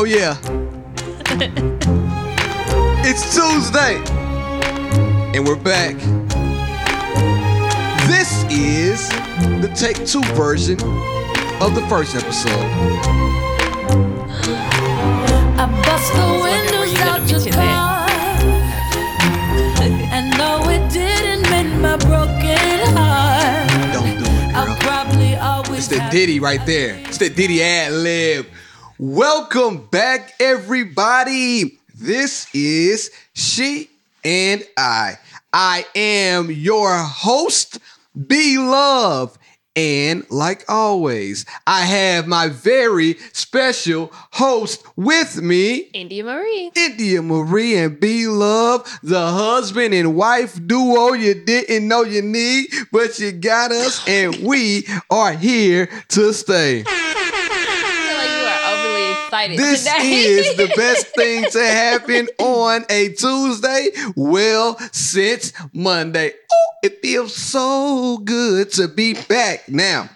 Oh yeah. it's Tuesday. And we're back. This is the take two version of the first episode. I bust the windows out your car. And no, it didn't mend my broken heart. Don't do it, I'll girl. probably always It's the Diddy right there. It's the Diddy ad lib. Welcome back, everybody. This is She and I. I am your host, B Love. And like always, I have my very special host with me. India Marie. India Marie and B Love, the husband and wife duo you didn't know you need, but you got us, and we are here to stay. Excited This today. is the best thing to happen on a Tuesday. Well, since Monday. Oh, it feels so good to be back now.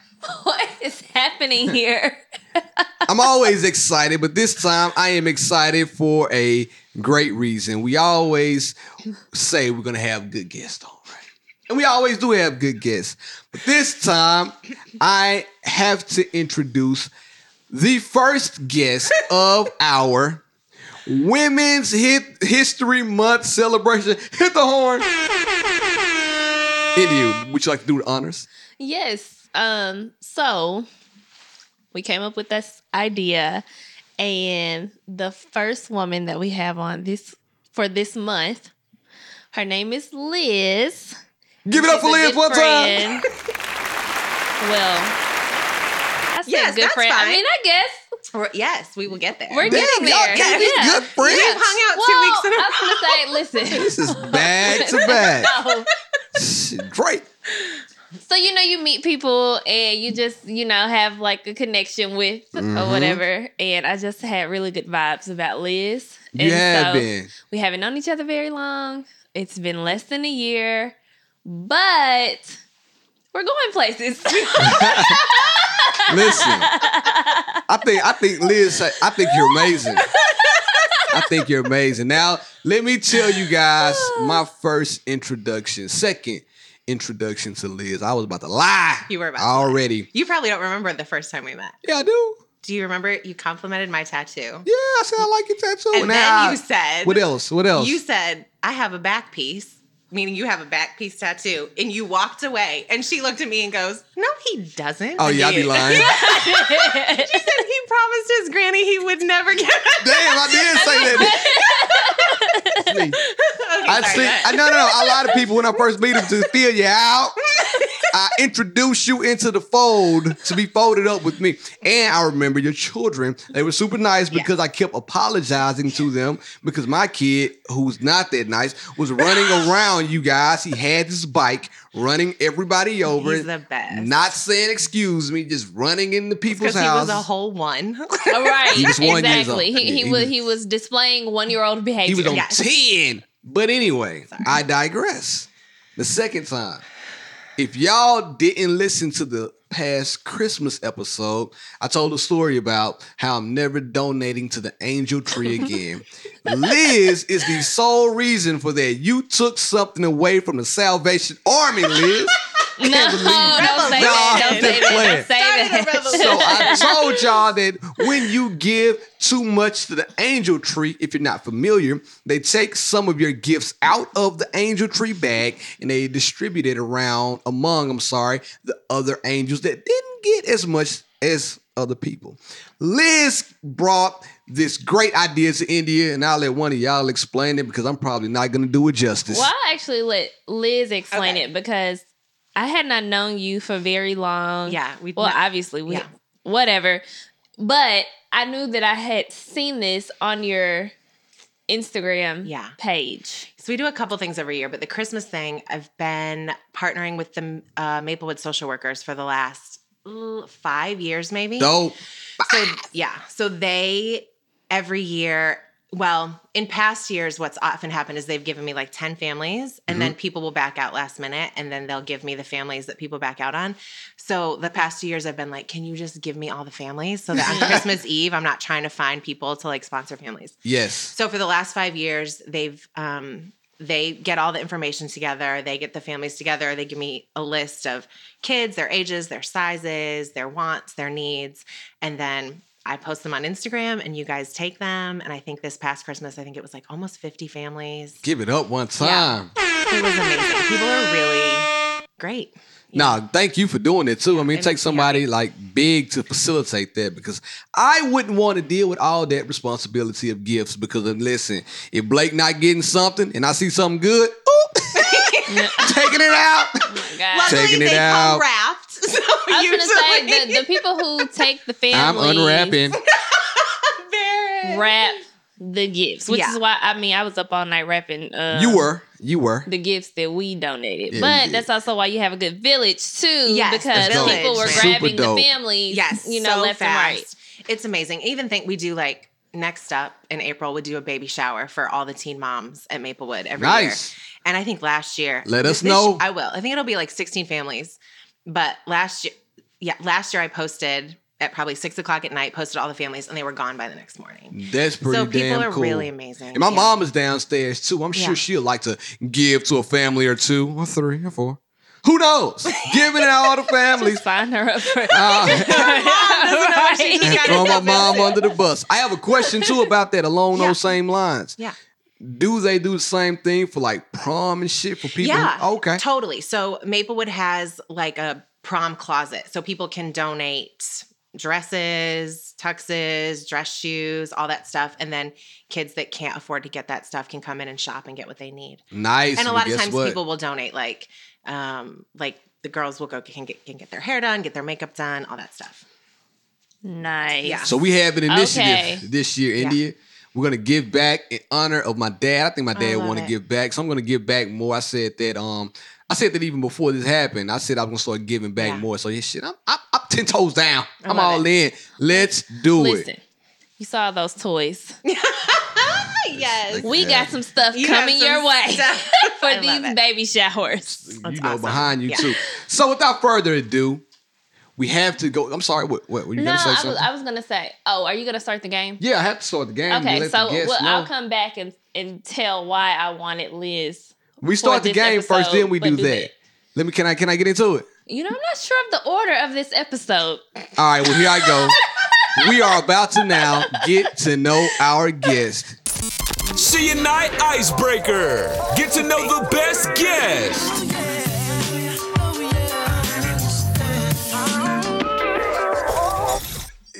what is happening here? I'm always excited, but this time I am excited for a great reason. We always say we're gonna have good guests on, right? And we always do have good guests. But this time I have to introduce the first guest of our Women's Hit History Month celebration. Hit the horn. India, would you like to do the honors? yes. Um. So we came up with this idea, and the first woman that we have on this for this month, her name is Liz. Give it up for Liz one time. Well, I said Yes, good that's friend. I mean, I guess We're- yes, we will get there. we're Damn, getting y'all there. can be Yeah. good friends. We've hung out Well, two weeks in a I was gonna say, listen. This is back to back. No. Great. So you know you meet people and you just you know have like a connection with Mhm. or whatever. And I just had really good vibes about Liz. You and have so been. We haven't known each other very long. It's been less than a year, but we're going places. Listen, I think I think Liz. I think you're amazing. I think you're amazing. Now let me tell you guys my first introduction, second introduction to Liz. I was about to lie. You were about to lie. already. You probably don't remember the first time we met. Yeah, I do. Do you remember you complimented my tattoo? Yeah, I said I like your tattoo. And then I- you said, what else? What else? You said, I have a back piece, meaning you have a back piece tattoo, and you walked away. And she looked at me and goes, No, he doesn't. oh yeah, I be lying. She said he promised his granny he would never get it. Damn, I did say that. Okay, I see. I no, no, no. A lot of people when I first meet them to feel you out. I introduce you into the fold to be folded up with me. And I remember your children. They were super nice Yeah. because I kept apologizing to them because my kid, who's not that nice, was running around you guys. He had this bike running everybody over. He's the best. Not saying excuse me, just running into people's because he was a whole one. All right, He was one exactly. He, Yeah, he, he was he was displaying one year old behavior. He was on Yes. 10. But anyway, Sorry. I digress. The second time, if y'all didn't listen to the past Christmas episode, I told a story about how I'm never donating to the angel tree again. Liz is the sole reason for that. You took something away from the Salvation Army, Liz. No, don't say it. that. Don't say that. Don't say that. So I told y'all that when you give too much to the angel tree, if you're not familiar, they take some of your gifts out of the angel tree bag and they distribute it around among, I'm sorry, the other angels that didn't get as much as other people. Liz brought this great idea to India, and I'll let one of y'all explain it because I'm probably not gonna do it justice. Well, I actually let Liz explain Okay. it because I had not known you for very long. yeah, we Well, obviously, we Yeah. whatever. But I knew that I had seen this on your Instagram Yeah. page. So we do a couple things every year, but the Christmas thing, I've been partnering with the uh, Maplewood social workers for the last five years, maybe. Dope. So yeah, so they every year well, in past years, what's often happened is they've given me like 10 families and Mm-hmm. then people will back out last minute and then they'll give me the families that people back out on. So the past two years, I've been like, can you just give me all the families so that on Christmas Eve, I'm not trying to find people to like sponsor families. Yes. So for the last five years, they've um, they get all the information together. They get the families together. They give me a list of kids, their ages, their sizes, their wants, their needs, and then I post them on Instagram. And you guys take them. And I think this past Christmas, I think it was like almost fifty families. Give it up one time. It was amazing. People are really great. Nah, thank you for doing it too. I mean, it takes somebody like big to facilitate that because I wouldn't want to deal with all that responsibility of gifts. Because uh, listen, if Blake not getting something and I see something good, ooh, taking it out. Oh my God. Luckily, Taking it they out. Come wrapped. So I was gonna say the, the people who take the family I'm unwrapping. Wrap the gifts, which Yeah. is why I mean I was up all night wrapping. Uh, You were, you were. the gifts that we donated, Yeah, but you that's also why you have a good village too, Yes, the because village, people were man. Grabbing the dope. families, Yes, you know, so left fast. and right. It's amazing. Even think we do like next up in April, we do a baby shower for all the teen moms at Maplewood every year. And I think last year, Let us this- know. I will. I think it'll be like 16 families. But last year, yeah, last year I posted at probably six o'clock at night, posted all the families, and they were gone by the next morning. That's pretty so people are cool. really amazing. And my Yeah. mom is downstairs too. I'm sure Yeah. she'll like to give to a family or two, or three, or four. Who knows? Giving it all the families. Sign her up for. Uh, Right. She just got throw my mom under the bus. I have a question too about that along Yeah. those same lines. Yeah. Do they do the same thing for like prom and shit for people? Yeah. Who, okay. Totally. So Maplewood has like a prom closet. So people can donate dresses, tuxes, dress shoes, all that stuff. And then kids that can't afford to get that stuff can come in and shop and get what they need. Nice. and a but lot of times what? people will donate like um like the girls will go can get can get their hair done, get their makeup done, all that stuff. Nice. Yeah. So we have an initiative Okay. this year, Yeah. India. We're gonna give back in honor of my dad. I think my dad want to give back, so I'm gonna give back more. I said that. Um, I said that even before this happened. I said I was gonna start giving back Yeah. more. So yeah, shit, I'm, I'm, I'm ten toes down. I I'm love all in. Let's do Listen, it. you saw those toys. yes. We got some stuff You coming some your way for I these it. baby showers. That's you know, awesome. behind you Yeah. too. So without further ado, we have to go. I'm sorry. What? What? Were you No, gonna say I something? was, I was gonna say. Oh, are you gonna start the game? yeah, I have to start the game. Okay, so the well, know. I'll come back and, and tell why I wanted Liz. we start for the this game first, then we do do that. that. Let me. Can I? Can I get into it? You know, I'm not sure of the order of this episode. All right, well, here I go. we are about to now get to know our guest. She and I icebreaker. Get to know the best guest.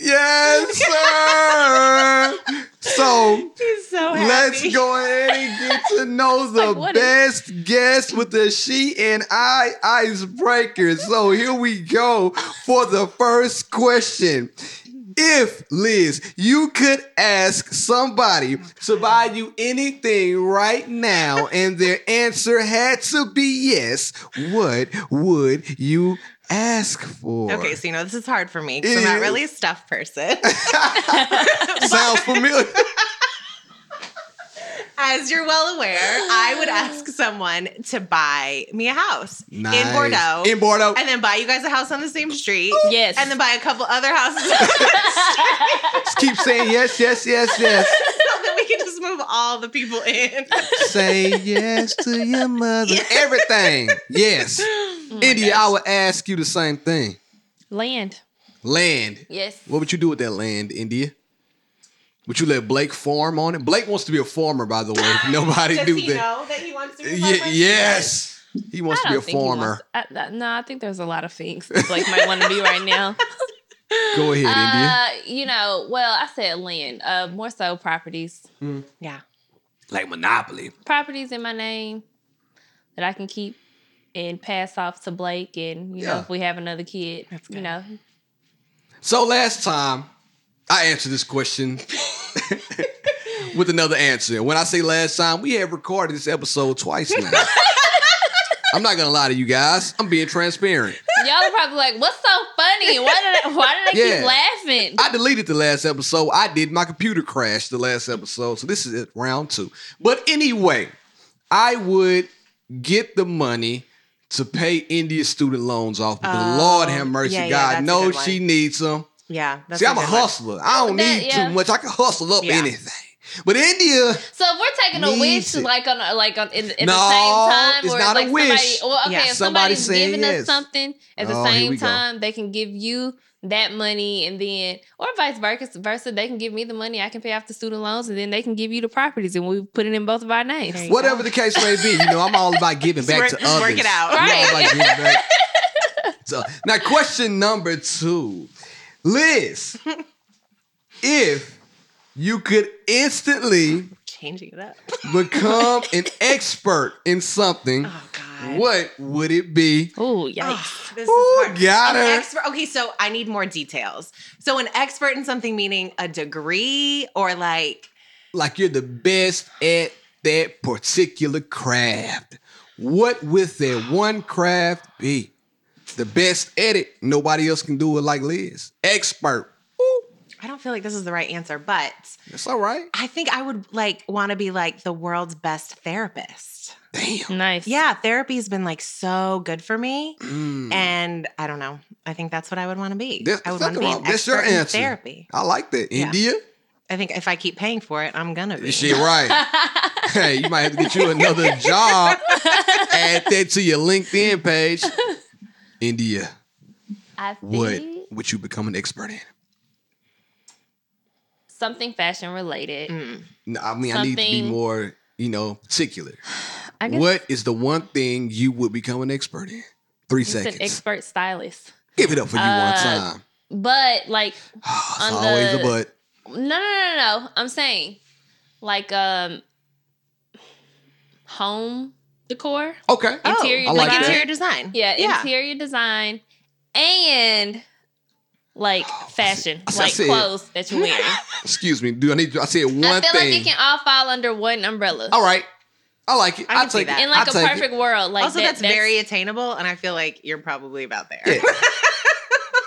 Yes, sir. so so happy. let's go ahead and get to know the Like, what is- best guest with the she and I icebreaker. So here we go for the first question. If Liz, you could ask somebody to buy you anything right now and their answer had to be yes, what would you ask for? Okay, so you know this is hard for me because I'm not really a stuff person. Sounds familiar. As you're well aware, I would ask someone to buy me a house Nice. in Bordeaux. In Bordeaux. and then buy you guys a house on the same street. Yes. And then buy a couple other houses Just keep saying yes, yes, yes, yes. so that we can just move all the people in. Say yes to your mother. Everything. Yes. Oh India, I would ask you the same thing. Land. Land. Yes. What would you do with that land, India? Would you let Blake farm on it? Blake wants to be a farmer, by the way. Nobody Does do he that. know that he wants to be a Ye- farmer? yes. He wants to be a don't think he farmer. wants- I, I- no, I think there's a lot of things that Blake might want to be right now. Go ahead, India. Uh, you know, well, I said land. Uh, more so properties. Yeah. Like Monopoly. Properties in my name that I can keep and pass off to Blake. And you know, if we have another kid, you know, So last time I answered this question with another answer. When I say last time, we have recorded this episode twice now. I'm not gonna lie to you guys. I'm being transparent. Y'all are probably like, "What's so funny? Why did I, why did I Yeah. keep laughing?" I deleted the last episode. I did. My computer crashed the last episode. So this is it, round two. But anyway, I would get the money to pay India's student loans off because Oh, Lord have mercy. yeah, yeah, God that's a knows she needs them. Yeah. That's See, I'm a good one. hustler. I don't That- need yeah. too much. I can hustle up Yeah. anything. But India, So if we're taking a Needs wish, it. like on like on in, at No, the same time, it's or not a like wish. somebody, well, okay, Yeah. if Somebody somebody's saying giving yes. us something at the Oh, here we same go. time, they can give you that money, and then or vice versa, versa, they can give me the money, I can pay off the student loans, and then they can give you the properties, and we put it in both of our names. Whatever go. the case may be, you know, I'm all about giving back Work- to others. work it out. I'm all Right. about giving back. So now, question number two, Liz, if you could instantly Changing it up. become an expert in something, Oh God. what would it be? Oh yikes! Ugh, this Ooh, is hard. got An her. expert- okay, so I need more details. So an expert in something meaning a degree or like Like you're the best at that particular craft. What would that one craft be? The best edit. Nobody else can do it like Liz. Expert. Ooh, I don't feel like this is the right answer, but that's all right. I think I would like want to be like the world's best therapist. Damn. Nice. Yeah, therapy's been like so good for me. Mm. And I don't know. I think that's what I would want to be. There's I would want to be wrong. an That's your expert in answer. therapy. I like that. Yeah. India? I think if I keep paying for it, I'm gonna be. Shit, right. hey, you might have to get you another job. Add that to your LinkedIn page. India, I think what would you become an expert in? something fashion related. Mm. No, I mean, I need to be more, you know, particular. I guess What is the one thing you would become an expert in? Three it's seconds. an expert stylist, Give it up for you one Uh, time. but like it's on always the- a but. No, no, no, no, no. I'm saying like um home decor. Okay. Oh, Interior I like like that. interior design. Yeah, Yeah. interior design and like fashion, I said- like I said- clothes that you're wearing. Excuse me. Do I need to? I said one I feel thing. like it can all fall under one umbrella. All right. I like it. I I'll see take that. In like I'll a take it. perfect world, like also, that, that's, very attainable, and I feel like you're probably about there. Yeah.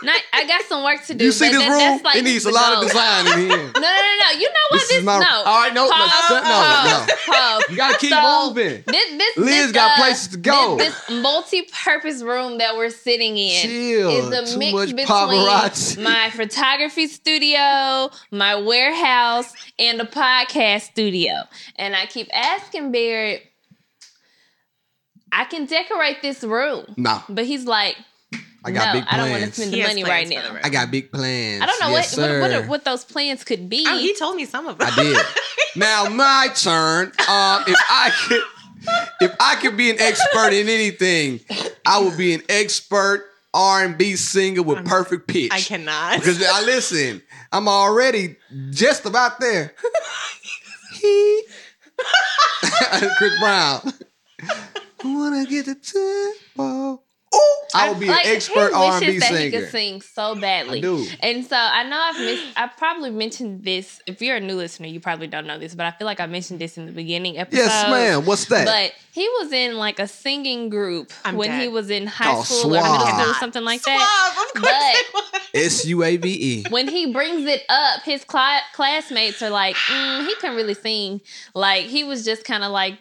Not, I got some work to do. You see this that, room? Like it needs a lot goal. of design in here. No, no, no, no. You know what? This This, is my- no. All right, no, Pause, let's- no, pause, no. pause. You gotta keep So, moving. This, this, Liz this, got uh, places to go. This, this multi-purpose room that we're sitting in Chill. is a Too mix between paparazzi. my photography studio, my warehouse, and a podcast studio. And I keep asking Barrett, I can decorate this room, Nah, but he's like, I got no, big I don't want to plans. spend the has money right now. I got big plans. I don't know yes, what, what, what, sir. what those plans could be. Oh, he told me some of them. I did. now my turn. Um, if I could, if I could be an expert in anything, I would be an expert R and B singer with perfect pitch. I cannot. because I listen. I'm already just about there. he, Chris Brown. I wanna get the tempo. Oh, I would be like, an expert he R and B wishes that he singer. could sing so badly. I do. And so I know I've missed. I probably mentioned this. If you're a new listener, you probably don't know this, but I feel like I mentioned this in the beginning episode. Yes, ma'am. What's that? But he was in like a singing group I'm when dead. he was in high Called school or middle Suave. school, something like that. Suave, of course But- it. S U A V E. When he brings it up, his cla- classmates are like, mm, "He couldn't really sing. Like he was just kind of like,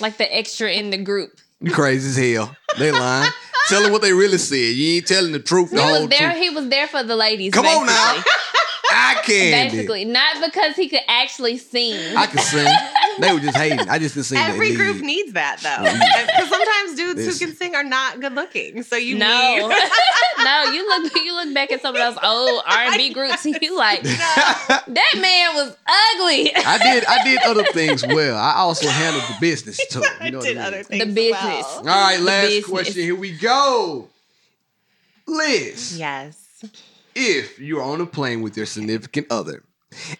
like the extra in the group. You crazy as hell. They lying. Tell them what they really said. You ain't telling the truth, the He whole was there. truth. He was there for the ladies. Come on now. Basically. I can. Basically, not because he could actually sing. I can sing. They were just hating. I just didn't sing that Every lead. group needs that though, oh, because sometimes dudes Listen. who can sing are not good looking. So you no, need. no. You look, you look back at some of those old oh, R and B groups, and you like that man was ugly. I did. I did other things well. I also handled the business too. You I know did what I other mean? things. The business. well. All right, last question. Here we go. Liz, Yes. If you're on a plane with your significant other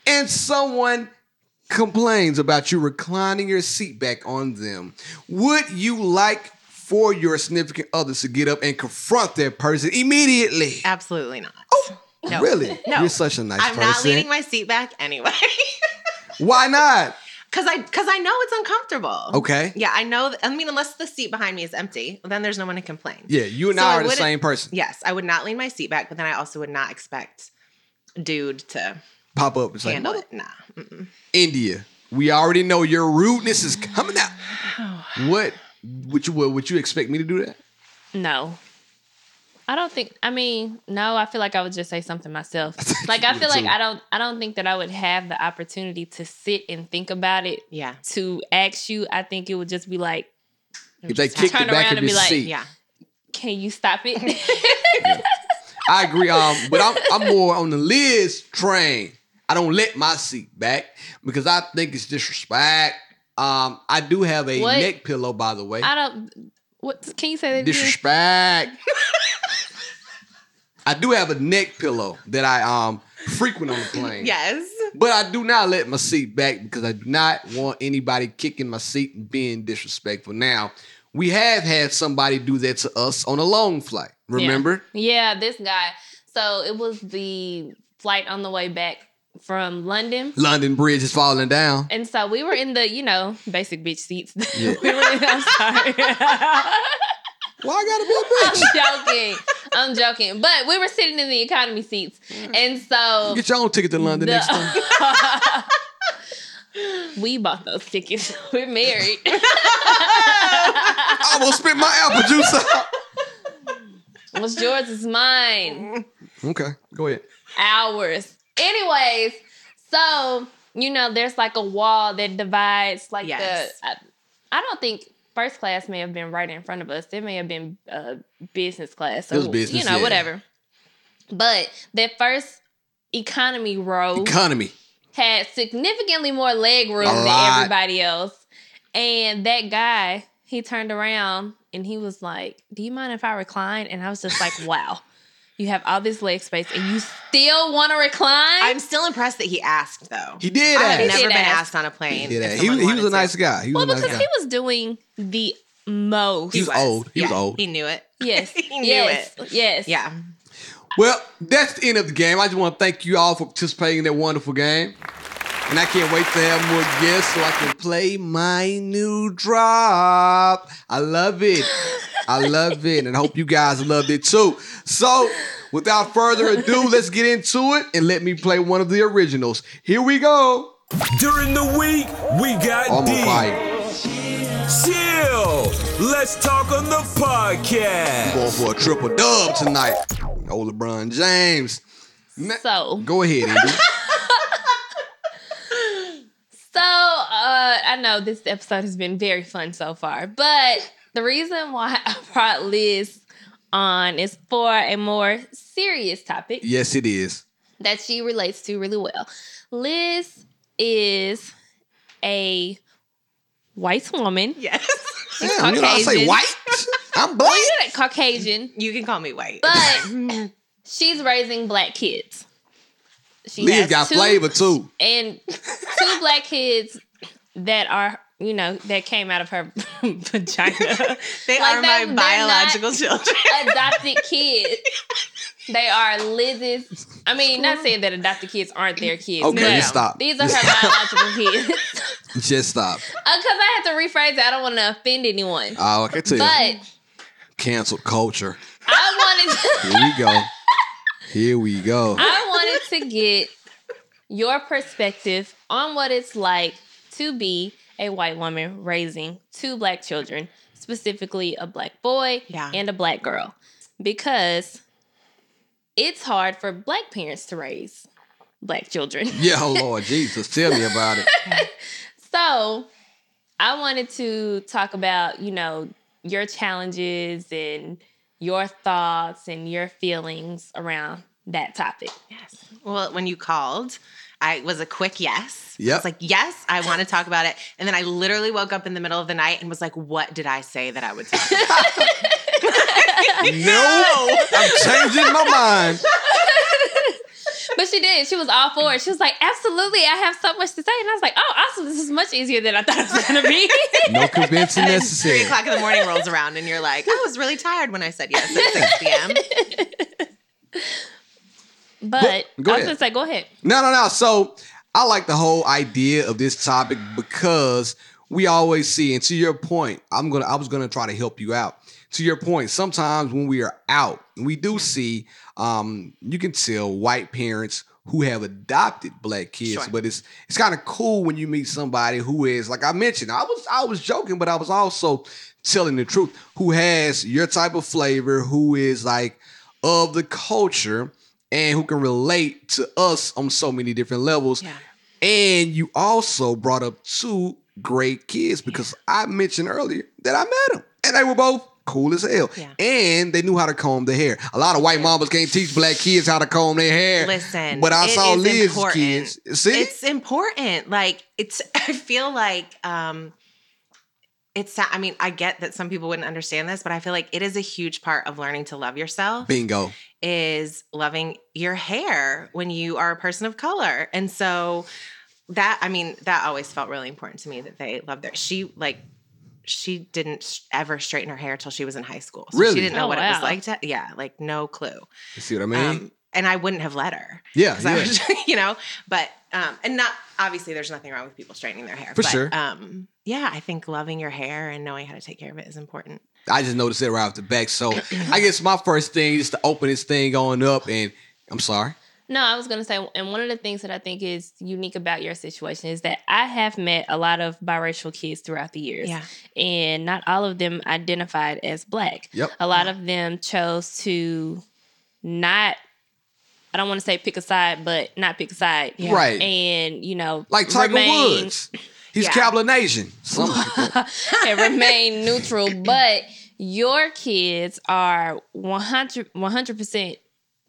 and someone complains about you reclining your seat back on them, would you like for your significant other to get up and confront that person immediately? Absolutely not. Oh, no. Really? No. You're such a nice I'm person. not leaning my seat back anyway. Why not? Cause I cause I know it's uncomfortable. Okay. Yeah, I know. I mean, unless the seat behind me is empty, then there's no one to complain. Yeah, you and So I I are the same person. Yes, I would not lean my seat back, but then I also would not expect dude to Pop up and say, handle "Mother- it. Nah. Mm-mm. India. We already know your rudeness is coming out. What would you what, would you expect me to do that? No. I don't think I mean, no, I feel like I would just say something myself. Like I feel like I don't I don't think that I would have the opportunity to sit and think about it Yeah. to ask you. I think it would just be like If they kick the turn back around of and your be like, seat. Yeah. Can you stop it? I agree. Um, but I'm I'm more on the Liz train. I don't let my seat back because I think it's disrespect. Um, I do have a What? neck pillow, by the way. I don't what can you say that again? Disrespect. I do have a neck pillow that I um frequent on the plane. Yes. But I do not let my seat back because I do not want anybody kicking my seat and being disrespectful. Now, we have had somebody do that to us on a long flight. Remember? Yeah, this guy. So it was the flight on the way back from London. London Bridge is falling down. And so we were in the, you know, basic bitch seats. Yeah. we were in, I'm sorry. Why I gotta be a bitch? I'm joking. I'm joking. But we were sitting in the economy seats. Mm. And so Get your own ticket to London the- next time. we bought those tickets. We're married. I will spit my apple juice out. What's yours is mine. Okay, go ahead. Ours. Anyways, so you know, there's like a wall that divides like Yes. the I, I don't think first class may have been right in front of us. It may have been uh, business class. It was or, business, You know, yeah. whatever. But that first economy row Economy. had significantly more leg room than everybody else. And that guy, he turned around and he was like, Do you mind if I recline? And I was just like, Wow, you have all this leg space and you still want to recline? I'm still impressed that he asked though. He did I have He never did been ask. asked on a plane. He did if that. He, was- he was a nice to. guy. He was well, a nice because guy. he was doing the most. He was old. He was old. He knew it. yes. He knew yes. it. Yes. Yeah. Well, that's the end of the game. I just want to thank you all for participating in that wonderful game. And I can't wait to have more guests so I can play my new drop. I love it. I love it. And I hope you guys loved it too. So, without further ado, let's get into it and let me play one of the originals. Here we go. During the week, we got I'm on deep. fire. Chill. Let's talk on the podcast. Going for a triple dub tonight. Old LeBron James. So, Go ahead, Andy. So, uh, I know this episode has been very fun so far, but the reason why I brought Liz on is for a more serious topic yes, it is. that she relates to really well. Liz is a white woman. Yes. Damn, you know, I say white. I'm black. Well, you're Caucasian, You can call me white. but she's raising black kids. She Liz has got two- flavor too. and two black kids that are you know that came out of her vagina they Like are my biological children. adopted kids they are liz's i mean not saying that adopted kids aren't their kids Okay, but just stop. these are her biological kids Just stop. Uh, because i have to rephrase it i don't want to offend anyone Oh, I can tell you. but Cancel culture. i wanted to Here we go. Here we go. I wanted to get your perspective on what it's like to be a white woman raising two black children, specifically a black boy Yeah. and a black girl, because it's hard for black parents to raise black children. Yeah, oh Lord Jesus, tell me about it. So I wanted to talk about, you know, your challenges and your thoughts and your feelings around that topic. Yes. Well, when you called, I was a quick yes. I Yep. was like, yes, I want to talk about it. And then I literally woke up in the middle of the night and was like, what did I say that I would talk about? No, I'm changing my mind. But she did. She was all for it. She was like, absolutely, I have so much to say. And I was like, oh, awesome. This is much easier than I thought it was going to be. No convincing necessary. Three o'clock in the morning rolls around and you're like, I was really tired when I said yes at 6 p.m. but Go I ahead. was going to say, go ahead. No, no, no. So I like the whole idea of this topic because we always see, and to your point, I'm gonna I was gonna try to help you out. To your point, sometimes when we are out, we do see um, you can tell white parents who have adopted black kids, Sure. but it's it's kind of cool when you meet somebody who is like I mentioned, I was I was joking, but I was also telling the truth, who has your type of flavor, who is like of the culture and who can relate to us on so many different levels. Yeah. And you also brought up two great kids because I mentioned earlier that I met them and they were both cool as hell. Yeah. And they knew how to comb their hair. A lot of white mamas can't teach black kids how to comb their hair. Listen, but I saw Liz's important. kids. See? It's important. Like it's. I feel like um, it's. I mean, I get that some people wouldn't understand this, but I feel like it is a huge part of learning to love yourself. Bingo. is loving your hair when you are a person of color. And so that I mean, that always felt really important to me that they loved their she like she didn't ever straighten her hair till she was in high school. So Really? she didn't know Oh, what it was like to yeah, like no clue. You see what I mean? Um, and I wouldn't have let her. yeah, 'Cause yeah. I was, you know, but um, and not obviously there's nothing wrong with people straightening their hair. For but, sure. Um, yeah, I think loving your hair and knowing how to take care of it is important. I just noticed it right off the back. So I guess my first thing is to open this thing on up and I'm sorry. No, I was gonna say, and one of the things that I think is unique about your situation is that I have met a lot of biracial kids throughout the years, Yeah. and not all of them identified as black. Yep. A lot of them chose to not. I don't want to say pick a side, but not pick a side. Yeah. Right. And you know, like Tiger remain- Woods. He's Yeah. Cowboy Asian. Some people. and remain neutral. But your kids are 100 100%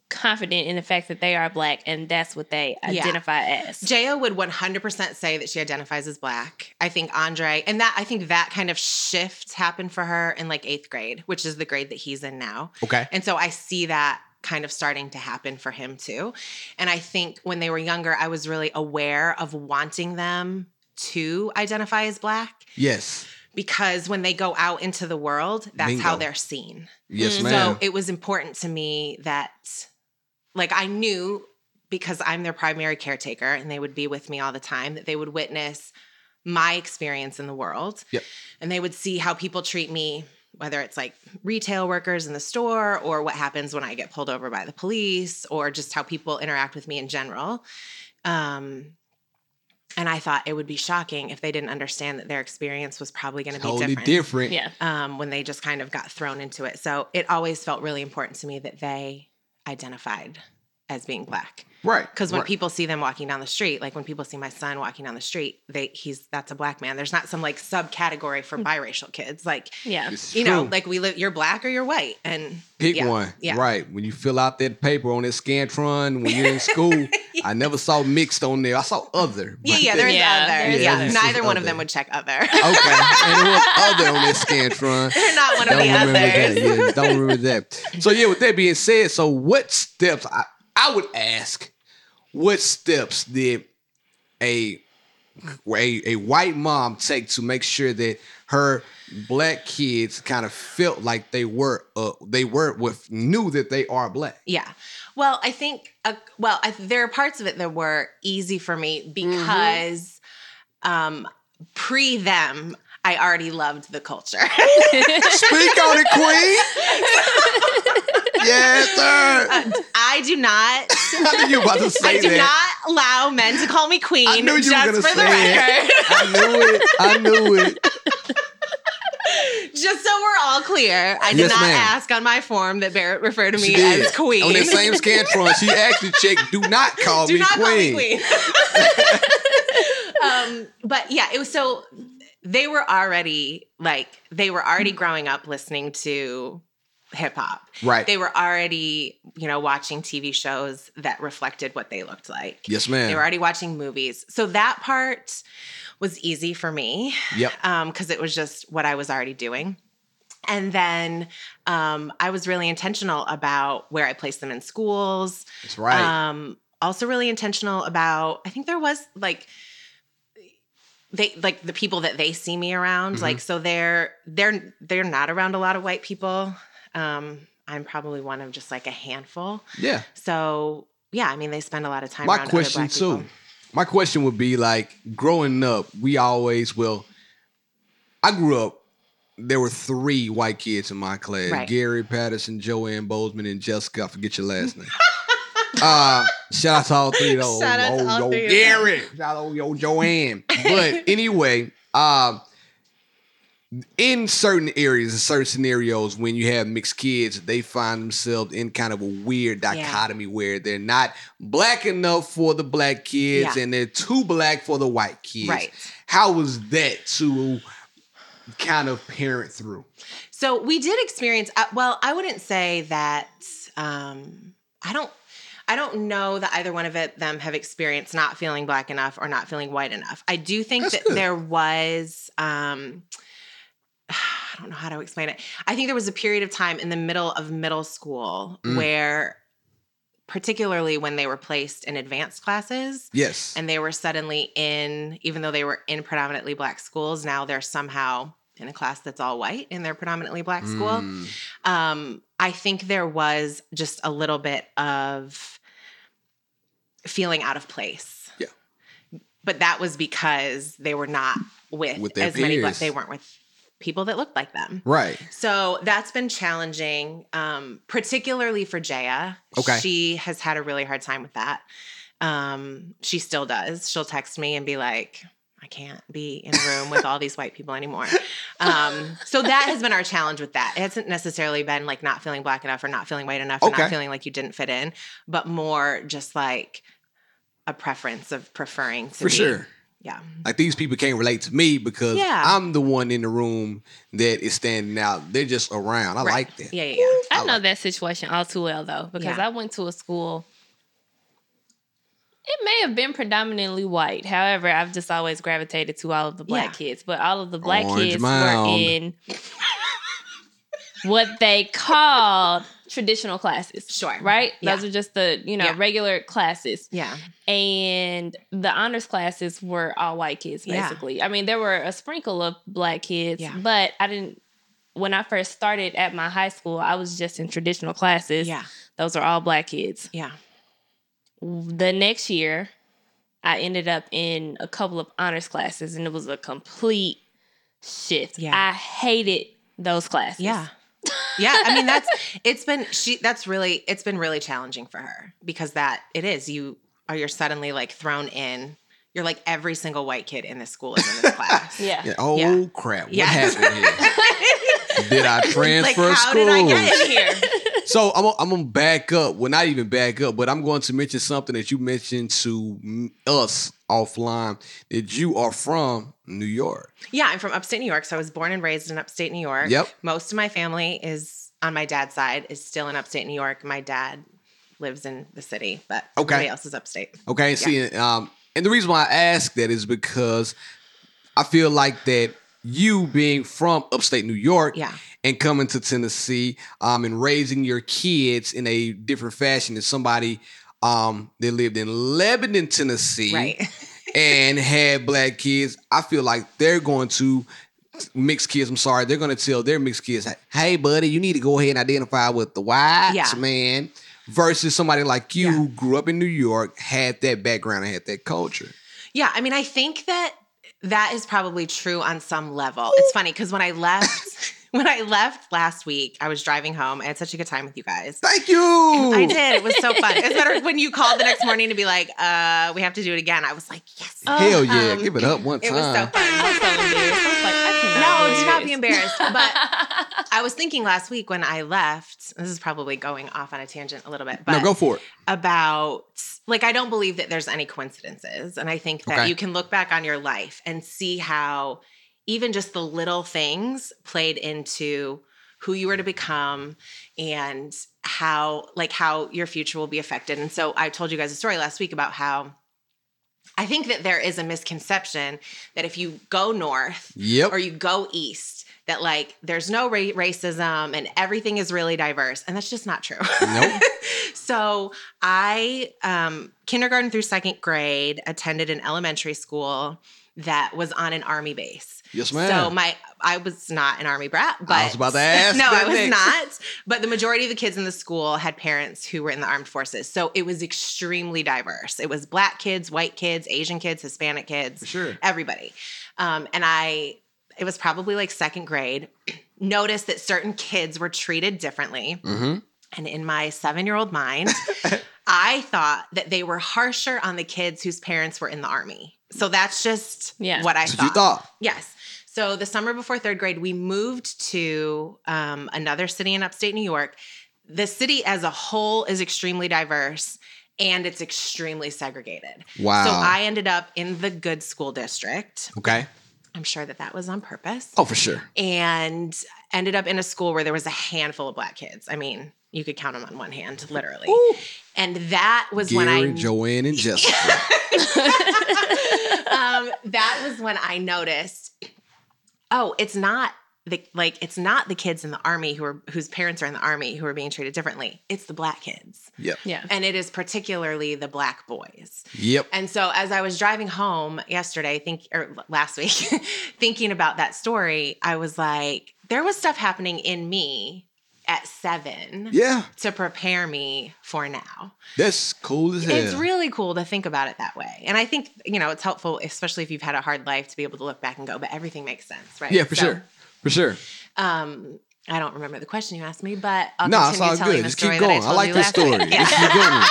confident in the fact that they are black, and that's what they Yeah. identify as. Jaya would 100% say that she identifies as black. I think Andre, and that I think that kind of shift happened for her in like eighth grade, which is the grade that he's in now. Okay. And so I see that kind of starting to happen for him too. And I think when they were younger, I was really aware of wanting them to identify as black Yes. because when they go out into the world, that's how they're seen. Yes, Mm. ma'am. So it was important to me that, like, I knew because I'm their primary caretaker and they would be with me all the time, that they would witness my experience in the world. Yep. And they would see how people treat me, whether it's like retail workers in the store or what happens when I get pulled over by the police or just how people interact with me in general. Um, and I thought it would be shocking if they didn't understand that their experience was probably going to be totally different different. Yeah. um, when they just kind of got thrown into it. So it always felt really important to me that they identified as being black. Right. Because when right. people see them walking down the street, like when people see my son walking down the street, they he's that's a black man. There's not some like subcategory for hmm. biracial kids. Like Yeah. It's you know, like we live you're black or you're white. And Pick yeah, one. Yeah. Right. When you fill out that paper on that Scantron when you're in school, I never saw mixed on there. I saw other. Yeah, yeah, there's Yeah, other. there's yeah, others. neither There's one of them would check other. Okay. and it was other on that Scantron. They're not one of Don't the remember others. that. Yeah, don't remember that. So yeah, with that being said, so what steps I, I would ask, what steps did a, a a white mom take to make sure that her black kids kind of felt like they were uh they were with knew that they are black. Yeah. Well, I think, uh, well, I, there are parts of it that were easy for me because um, pre them, I already loved the culture. Speak on it, Queen. yes, sir. Uh, I do not. I knew you about to say I do that. not allow men to call me queen. I knew you were just gonna for the say record. I knew it. I knew it. just so we're all clear, I did Yes, not ma'am. ask on my form that Barrett refer to me as queen. On that same Scantron, she actually checked, do not call do me not queen. call me queen. um, but yeah, it was so they were already like they were already growing up listening to hip hop. Right. They were already, you know, watching TV shows that reflected what they looked like. yes, ma'am. They were already watching movies. So that part was easy for me Yep. because it was just what I was already doing. And then um, I was really intentional about where I placed them in schools. That's right. Um, also really intentional about I think there was like they like the people that they see me around. Mhm. Like so they're they're they're not around a lot of white people. Um, I'm probably one of just like a handful. yeah. So yeah, I mean they spend a lot of time My around question other black too. people. My question would be like, growing up, we always will I grew up. There were three white kids in my class: Right. Gary Patterson, Joanne Bozeman, and Jessica. I forget your last name. uh, shout out to all three of those. Shout out to Oh, all yo, three of Gary. Shout out to yo Joanne. But anyway, um, in certain areas, in certain scenarios, when you have mixed kids, they find themselves in kind of a weird dichotomy where they're not black enough for the black kids Yeah. and they're too black for the white kids. Right. How was that to kind of parent through? So we did experience. Uh, well, I wouldn't say that. Um, I don't. I don't know that either one of it, them have experienced not feeling black enough or not feeling white enough. I do think That's that good. there was. Um, I don't know how to explain it. I think there was a period of time in the middle of middle school Mm. where, particularly when they were placed in advanced classes, Yes. and they were suddenly in even though they were in predominantly black schools now they're somehow in a class that's all white in their predominantly black school Mm. um i think there was just a little bit of feeling out of place Yeah. but that was because they were not with, With as many black peers. they weren't with people that looked like them Right. so that's been challenging, um, particularly for Jaya. Okay. She has had a really hard time with that. Um, she still does. She'll text me and be like, I can't be in a room with all these white people anymore. Um, so that has been our challenge with that. It hasn't necessarily been like not feeling black enough or not feeling white enough or Okay. not feeling like you didn't fit in, but more just like a preference of preferring to For be. sure. Yeah. Like these people can't relate to me because Yeah. I'm the one in the room that is standing out. They're just around. I Right. like that. Yeah, yeah, yeah. I know that situation all too well though, because Yeah. I went to a school. It may have been predominantly white. However, I've just always gravitated to all of the black Yeah. kids. But all of the black Orange kids Mound. were in what they called traditional classes. Sure. Right? Yeah. Those are just the, you know, Yeah. regular classes. Yeah. And the honors classes were all white kids, Yeah. basically. I mean, there were a sprinkle of black kids, Yeah. but I didn't when I first started at my high school, I was just in traditional classes. Yeah. Those are all black kids. Yeah. The next year, I ended up in a couple of honors classes and it was a complete shift. Yeah. I hated those classes. Yeah. Yeah, I mean that's it's been she that's really it's been really challenging for her because that it is you are you're suddenly like thrown in you're like every single white kid in this school is in this class. Yeah. Yeah. Oh Yeah. crap! What Yeah. happened here? Did I transfer like how schools? did I get in here? So I'm gonna, I'm gonna back up. Well, not even back up, but I'm going to mention something that you mentioned to us offline. That you are from New York. Yeah, I'm from upstate New York, so I was born and raised in upstate New York. Yep. Most of my family is on my dad's side is still in upstate New York. My dad lives in the city, but Okay. everybody else is upstate. Okay, see, um, and the reason why I ask that is because I feel like that you being from upstate New York, Yeah. and coming to Tennessee, um, and raising your kids in a different fashion than somebody um that lived in Lebanon, Tennessee, Right. and had black kids, I feel like they're going to mixed kids. I'm sorry, they're going to tell their mixed kids, "Hey, buddy, you need to go ahead and identify with the white Yeah. man." Versus somebody like you Yeah. who grew up in New York, had that background, and had that culture. Yeah, I mean, I think that that is probably true on some level. It's funny because when I left, when I left last week, I was driving home. I had such a good time with you guys. Thank you. I did. It was so fun. It's better when you called the next morning to be like, uh, we have to do it again. I was like, yes. Hell yeah, Um, give it up one time. It was so fun. I was so embarrassed. I was like, I cannot No, do not be embarrassed. But I was thinking last week when I left, this is probably going off on a tangent a little bit, but no, go for it. about like I don't believe that there's any coincidences. And I think that Okay. you can look back on your life and see how even just the little things played into who you were to become and how like how your future will be affected. And so I told you guys a story last week about how I think that there is a misconception that if you go north Yep. or you go east that like there's no ra- racism and everything is really diverse and that's just not true Nope. so I, um, kindergarten through second grade, attended an elementary school that was on an army base. Yes, ma'am. So my, I was not an army brat, but I was about to ask no, I was next. not. But the majority of the kids in the school had parents who were in the armed forces, so it was extremely diverse. It was black kids, white kids, Asian kids, Hispanic kids, For sure. everybody. Um, and I, it was probably like second grade. Noticed that certain kids were treated differently. Mm-hmm. And in my seven year old mind, I thought that they were harsher on the kids whose parents were in the army. So that's just Yeah. what I thought. you thought. Yes. So the summer before third grade, we moved to um, another city in upstate New York. The city as a whole is extremely diverse and it's extremely segregated. Wow. So I ended up in the good school district. Okay. I'm sure that that was on purpose Oh, for sure. and ended up in a school where there was a handful of black kids. I mean, you could count them on one hand, literally. And that was when I Joanne, and Jessica. um, that was when I noticed, oh, it's not the like it's not the kids in the army who are whose parents are in the army who are being treated differently. It's the black kids. yep. Yeah. And it is particularly the black boys. Yep. And so as I was driving home yesterday, think or last week, thinking about that story, I was like, there was stuff happening in me at seven Yeah. to prepare me for now. That's cool as hell. It's really cool to think about it that way. And I think, you know, it's helpful, especially if you've had a hard life, to be able to look back and go, but everything makes sense, right? yeah, for So, sure. For sure. Um, I don't remember the question you asked me, but I'll no, it's continue all telling good. the Just story keep that going. I, told like you this story. week. Just keep going.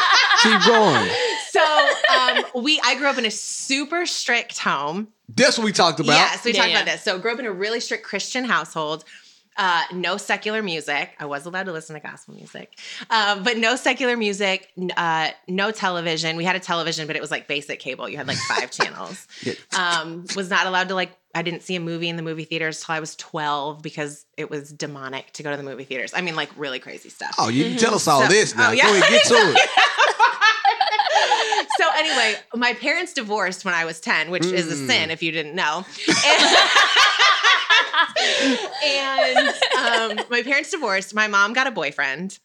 keep going. so um, we, I grew up in a super strict home. That's what we talked about. Yes, we Yeah, talked yeah. about this. So grew up in a really strict Christian household. Uh, no secular music. I was allowed to listen to gospel music, uh, but no secular music. Uh, no television. We had a television, but it was like basic cable. You had like five channels. Um, was not allowed to like. I didn't see a movie in the movie theaters till I was twelve because it was demonic to go to the movie theaters. I mean, like really crazy stuff. Oh, you can tell us all So- this now. oh, yeah. Go ahead, get to it. so anyway, my parents divorced when I was 10, which is a Mm. sin if you didn't know. And, and, um, my parents divorced. My mom got a boyfriend.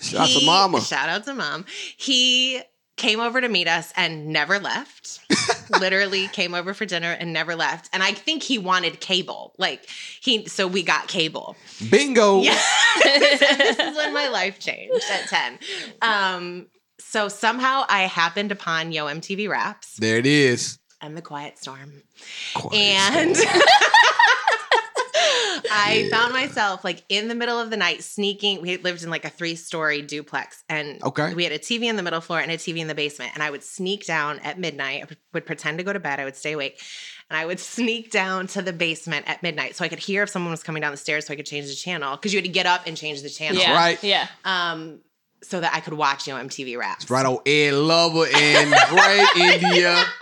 Shout out to He- mama. Shout out to mom. He came over to meet us and never left. Literally came over for dinner and never left. And I think he wanted cable. Like he so we got cable. Bingo. Yeah. this is when my life changed at 10. Um, so somehow I happened upon Yo MTV Raps There it is. and The Quiet Storm. Quiet And storm. I found myself like in the middle of the night sneaking. We lived in like a three story duplex and Okay. we had a TV in the middle floor and a TV in the basement. And I would sneak down at midnight. I would pretend to go to bed. I would stay awake and I would sneak down to the basement at midnight so I could hear if someone was coming down the stairs so I could change the channel because you had to get up and change the channel. Yeah. right. Yeah. Um, so that I could watch, you know, MTV Raps. Right on Ed Lover and Bray India.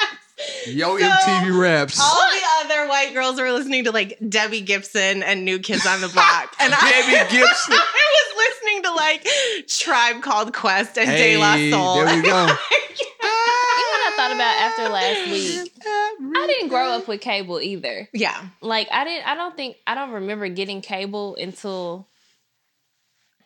Yo So, MTV raps. All the other white girls were listening to like Debbie Gibson and New Kids on the Block, and I, Debbie Gibson. I was listening to like Tribe Called Quest and De La Soul. there we go. You know what I thought about after last week? I didn't grow up with cable either. yeah, Like I didn't. I don't think I don't remember getting cable until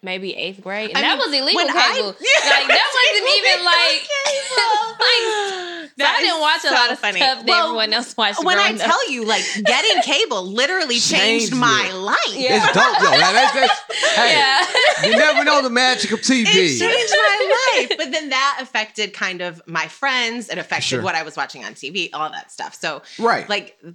maybe eighth grade, and I that mean, was illegal when I- cable. like that wasn't even like. like so I didn't is watch a lot of funny. stuff that Well, everyone else watched. when I up. tell you, like getting cable literally changed Changed my life. Yeah. It's dope, yo. Now, that's, that's, hey, yeah. you never know the magic of TV. It changed my life. But then that affected kind of my friends. It affected Sure. what I was watching on TV, all that stuff. So, Right. like, th-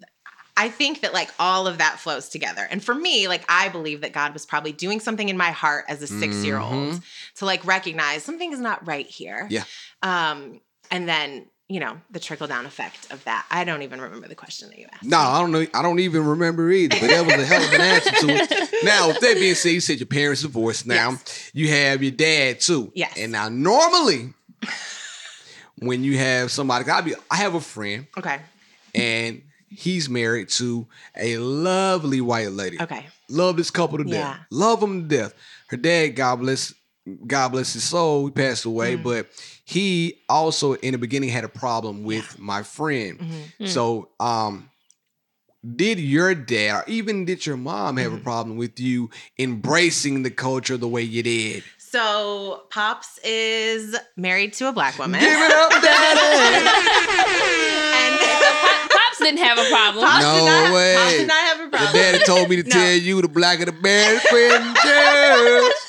I think that like all of that flows together. And for me, like, I believe that God was probably doing something in my heart as a six year old Mhm. to like recognize something is not right here. Yeah. Um, and then, you know, the trickle down effect of that. I don't even remember the question that you asked. No, I don't know. I don't even remember either. But that was a hell of an answer to it. Now, with that being said, you said your parents divorced. Now you have your dad too. Yes. And now normally, when you have somebody, I be I have a friend Okay. and he's married to a lovely white lady. Okay. Love this couple to death. Yeah. Love them to death. Her dad, God bless, God bless his soul, he passed away, Mm. but he also in the beginning had a problem with my friend. Mhm. So, um, did your dad or even did your mom have Mm-hmm. a problem with you embracing the culture the way you did? So Pops is married to a black woman. Give it up, daddy. and didn't have a problem. Pops No did not have, way. Pops did not have a The problem. daddy told me to No. tell you the black blacker the bear, friend. Cheers.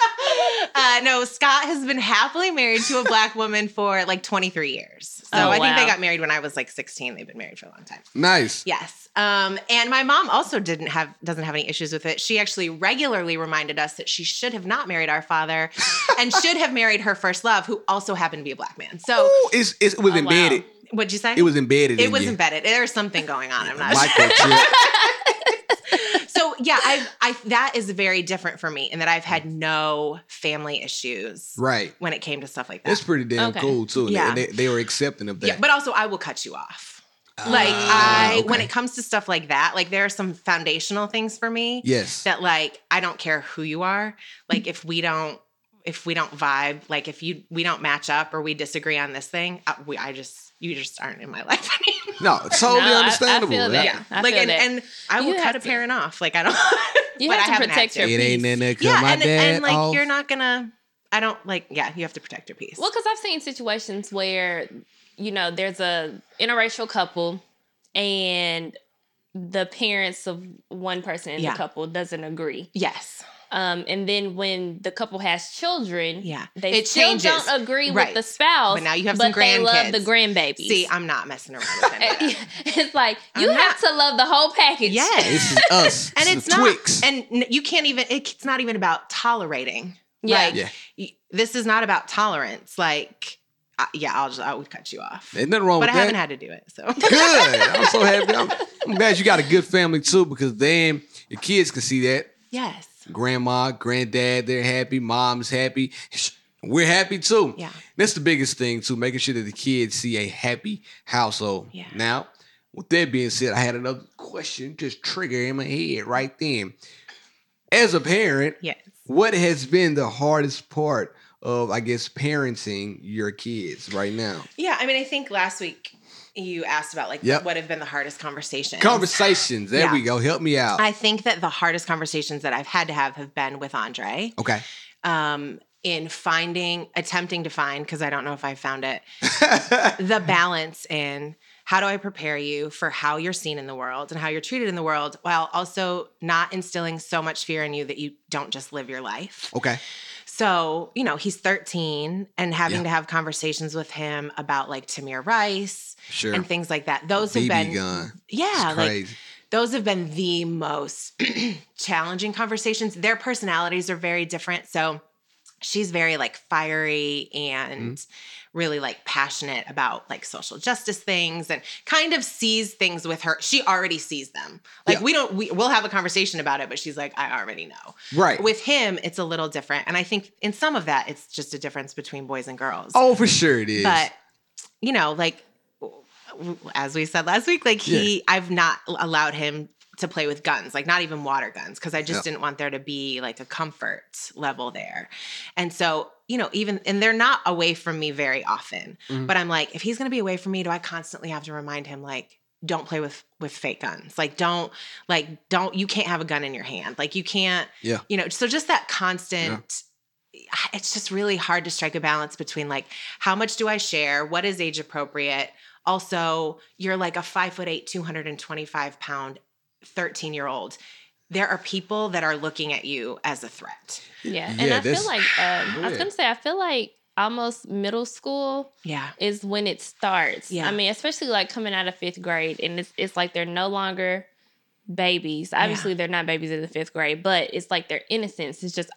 Uh, no, Scott has been happily married to a black woman for like 23 years. So Oh, I think they got married when I was like 16. They've been married for a long time. Nice. Yes. Um, and my mom also didn't have doesn't have any issues with it. She actually regularly reminded us that she should have not married our father and should have married her first love, who also happened to be a black man. So Ooh, it's, it's, it was Oh, wow. Embedded. what'd you say? It was embedded. it in was you. embedded. There's something going on. I'm not sure. Microchip. so yeah, I I that is very different for me in that I've had no family issues right. when it came to stuff like that. That's pretty damn Okay. cool too. Yeah. And they, they were accepting of that. Yeah, but also I will cut you off. Like Ah, I when it comes to stuff like that, like there are some foundational things for me yes. that like I don't care who you are. Like if we don't if we don't vibe, like if you we don't match up or we disagree on this thing, I, we I just you just aren't in my life anymore. no, totally No, I- I understandable. feel That- that. I like feel and, that. and I will cut have a to- parent off. Like I don't You but have I to haven't protect to. your It ain't in the Yeah, my and, dad and like off. you're not gonna I don't like yeah, you have to protect your peace. Well, because I've seen situations where, you know, there's a interracial couple and the parents of one person in Yeah. the couple doesn't agree. yes. Um, and then when the couple has children, Yeah. they It still changes. don't agree Right. with the spouse. But now you have but some they love the grandbabies. See, I'm not messing around with any of that. it's like you I'm have to love the whole package. Yes. This is us. and This it's is not Twix. and you can't even it's not even about tolerating Yeah. like Yeah. y- this is not about tolerance like uh, yeah i'll just i would cut you off There's nothing wrong but i with haven't had to do it so Good. I'm so happy. I'm, I'm glad you got a good family too, because then your kids can see that. yes Grandma, granddad, they're happy. Mom's happy. We're happy too. Yeah. That's the biggest thing too, making sure that the kids see a happy household. Yeah. Now, with that being said, I had another question just trigger in my head right then. As a parent, yes what has been the hardest part of, I guess, parenting your kids right now? yeah i mean i think last week you asked about like Yep. what have been the hardest conversations Conversations. There Yeah. we go. Help me out. i think that the hardest conversations that i've had to have have been with andre okay. um in finding attempting to find because i don't know if i found it the balance in how do I prepare you for how you're seen in the world and how you're treated in the world while also not instilling so much fear in you that you don't just live your life. okay. So, you know, he's 13 and having Yeah. to have conversations with him about like Tamir Rice Sure. and things like that. Those have been gun. yeah, like those have been the most challenging conversations. Their personalities are very different. So she's very like fiery and Mm-hmm. Really like passionate about like social justice things and kind of sees things with her. She already sees them. Like Yeah. we don't we, we'll have a conversation about it, but she's like, I already know. right. With him, it's a little different. And I think in some of that, it's just a difference between boys and girls. oh, for sure it is. But you know, like as we said last week, like he, I've not allowed him to play with guns, like not even water guns, because I just Yep. didn't want there to be like a comfort level there. And so, you know, even and they're not away from me very often. Mhm. But I'm like, if he's gonna be away from me, do I constantly have to remind him like? Don't play with with fake guns. Like don't like don't you can't have a gun in your hand. Like you can't Yeah. you know, so just that constant it's just really hard to strike a balance between like how much do I share, what is age appropriate. Also, you're like a five foot eight, 225 pound, 13 year old. There are people that are looking at you as a threat. Yeah, and Yeah, I feel like um, I was gonna say I feel like almost middle school Yeah. is when it starts. Yeah. I mean, especially like coming out of fifth grade, and it's it's like they're no longer babies. Obviously, they're not babies in the fifth grade, but it's like their innocence is just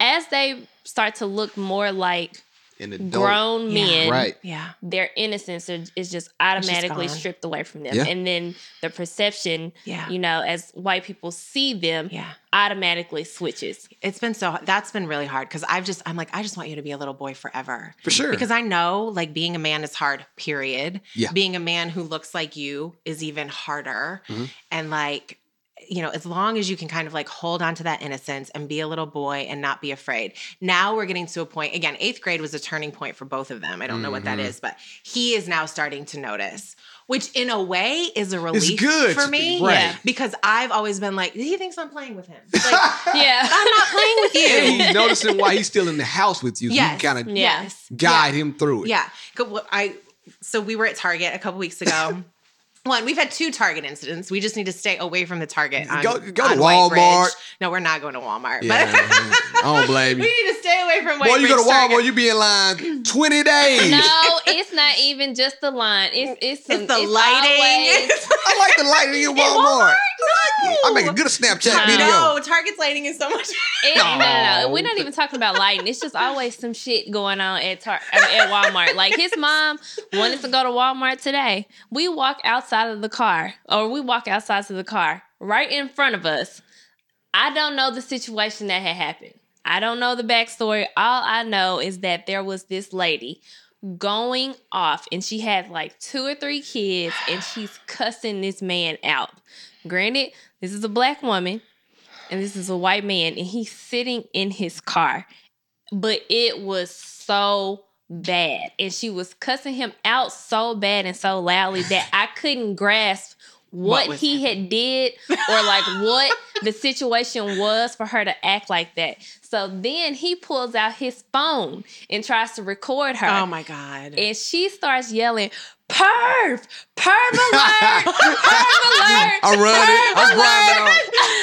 as they start to look more like An adult. grown Yeah. men, Right. Yeah. their innocence is just automatically gone. stripped away from them, Yeah. and then the perception, Yeah. you know, as white people see them, Yeah. automatically switches. It's been so that's been really hard because I've just I'm like, I just want you to be a little boy forever. For sure. Because I know like being a man is hard, period. Yeah. Being a man who looks like you is even harder. Mhm. And like you know, as long as you can kind of like hold on to that innocence and be a little boy and not be afraid. Now we're getting to a point, again, eighth grade was a turning point for both of them. I don't know what that Mhm. but he is now starting to notice, which in a way is a relief good for me. right. Yeah. Because I've always been like, he thinks I'm playing with him. Like, Yeah. I'm not playing with you. And he's noticing why he's still in the house with you. So Yes. you kind of Yeah. Yes. guide him through it. Yeah. Co- I so we were at Target a couple weeks ago. One, we've had two Target incidents. We just need to stay away from the Target. On, Go- go to Walmart. No, we're not going to Walmart. Yeah, But I don't blame you. we need to stay away from White Boy, you Bridge go to Target. Walmart, you be in line 20 days. No, it's not even just the line. It's it's some, It's the lighting. always- I like the lighting in Walmart. I make a good Snapchat No. video. No, Target's lighting is so much. It, no. no, no, No. We're not even talking about lighting. It's just always some shit going on at Tar- at Walmart. Like his mom wanted to go to Walmart today. We walk outside of the car, or we walk outside to the car right in front of us. I don't know the situation that had happened. I don't know the backstory. All I know is that there was this lady going off, and she had like two or three kids, and she's cussing this man out. Granted, this is a black woman and this is a white man, and he's sitting in his car. But it was so bad. And she was cussing him out so bad and so loudly that I couldn't grasp what, What was he had did or like what the situation was for her to act like that. So then he pulls out his phone and tries to record her. Oh my god. And she starts yelling, Perv! Perv alert! Perv alert! I run it. I'm grinding on.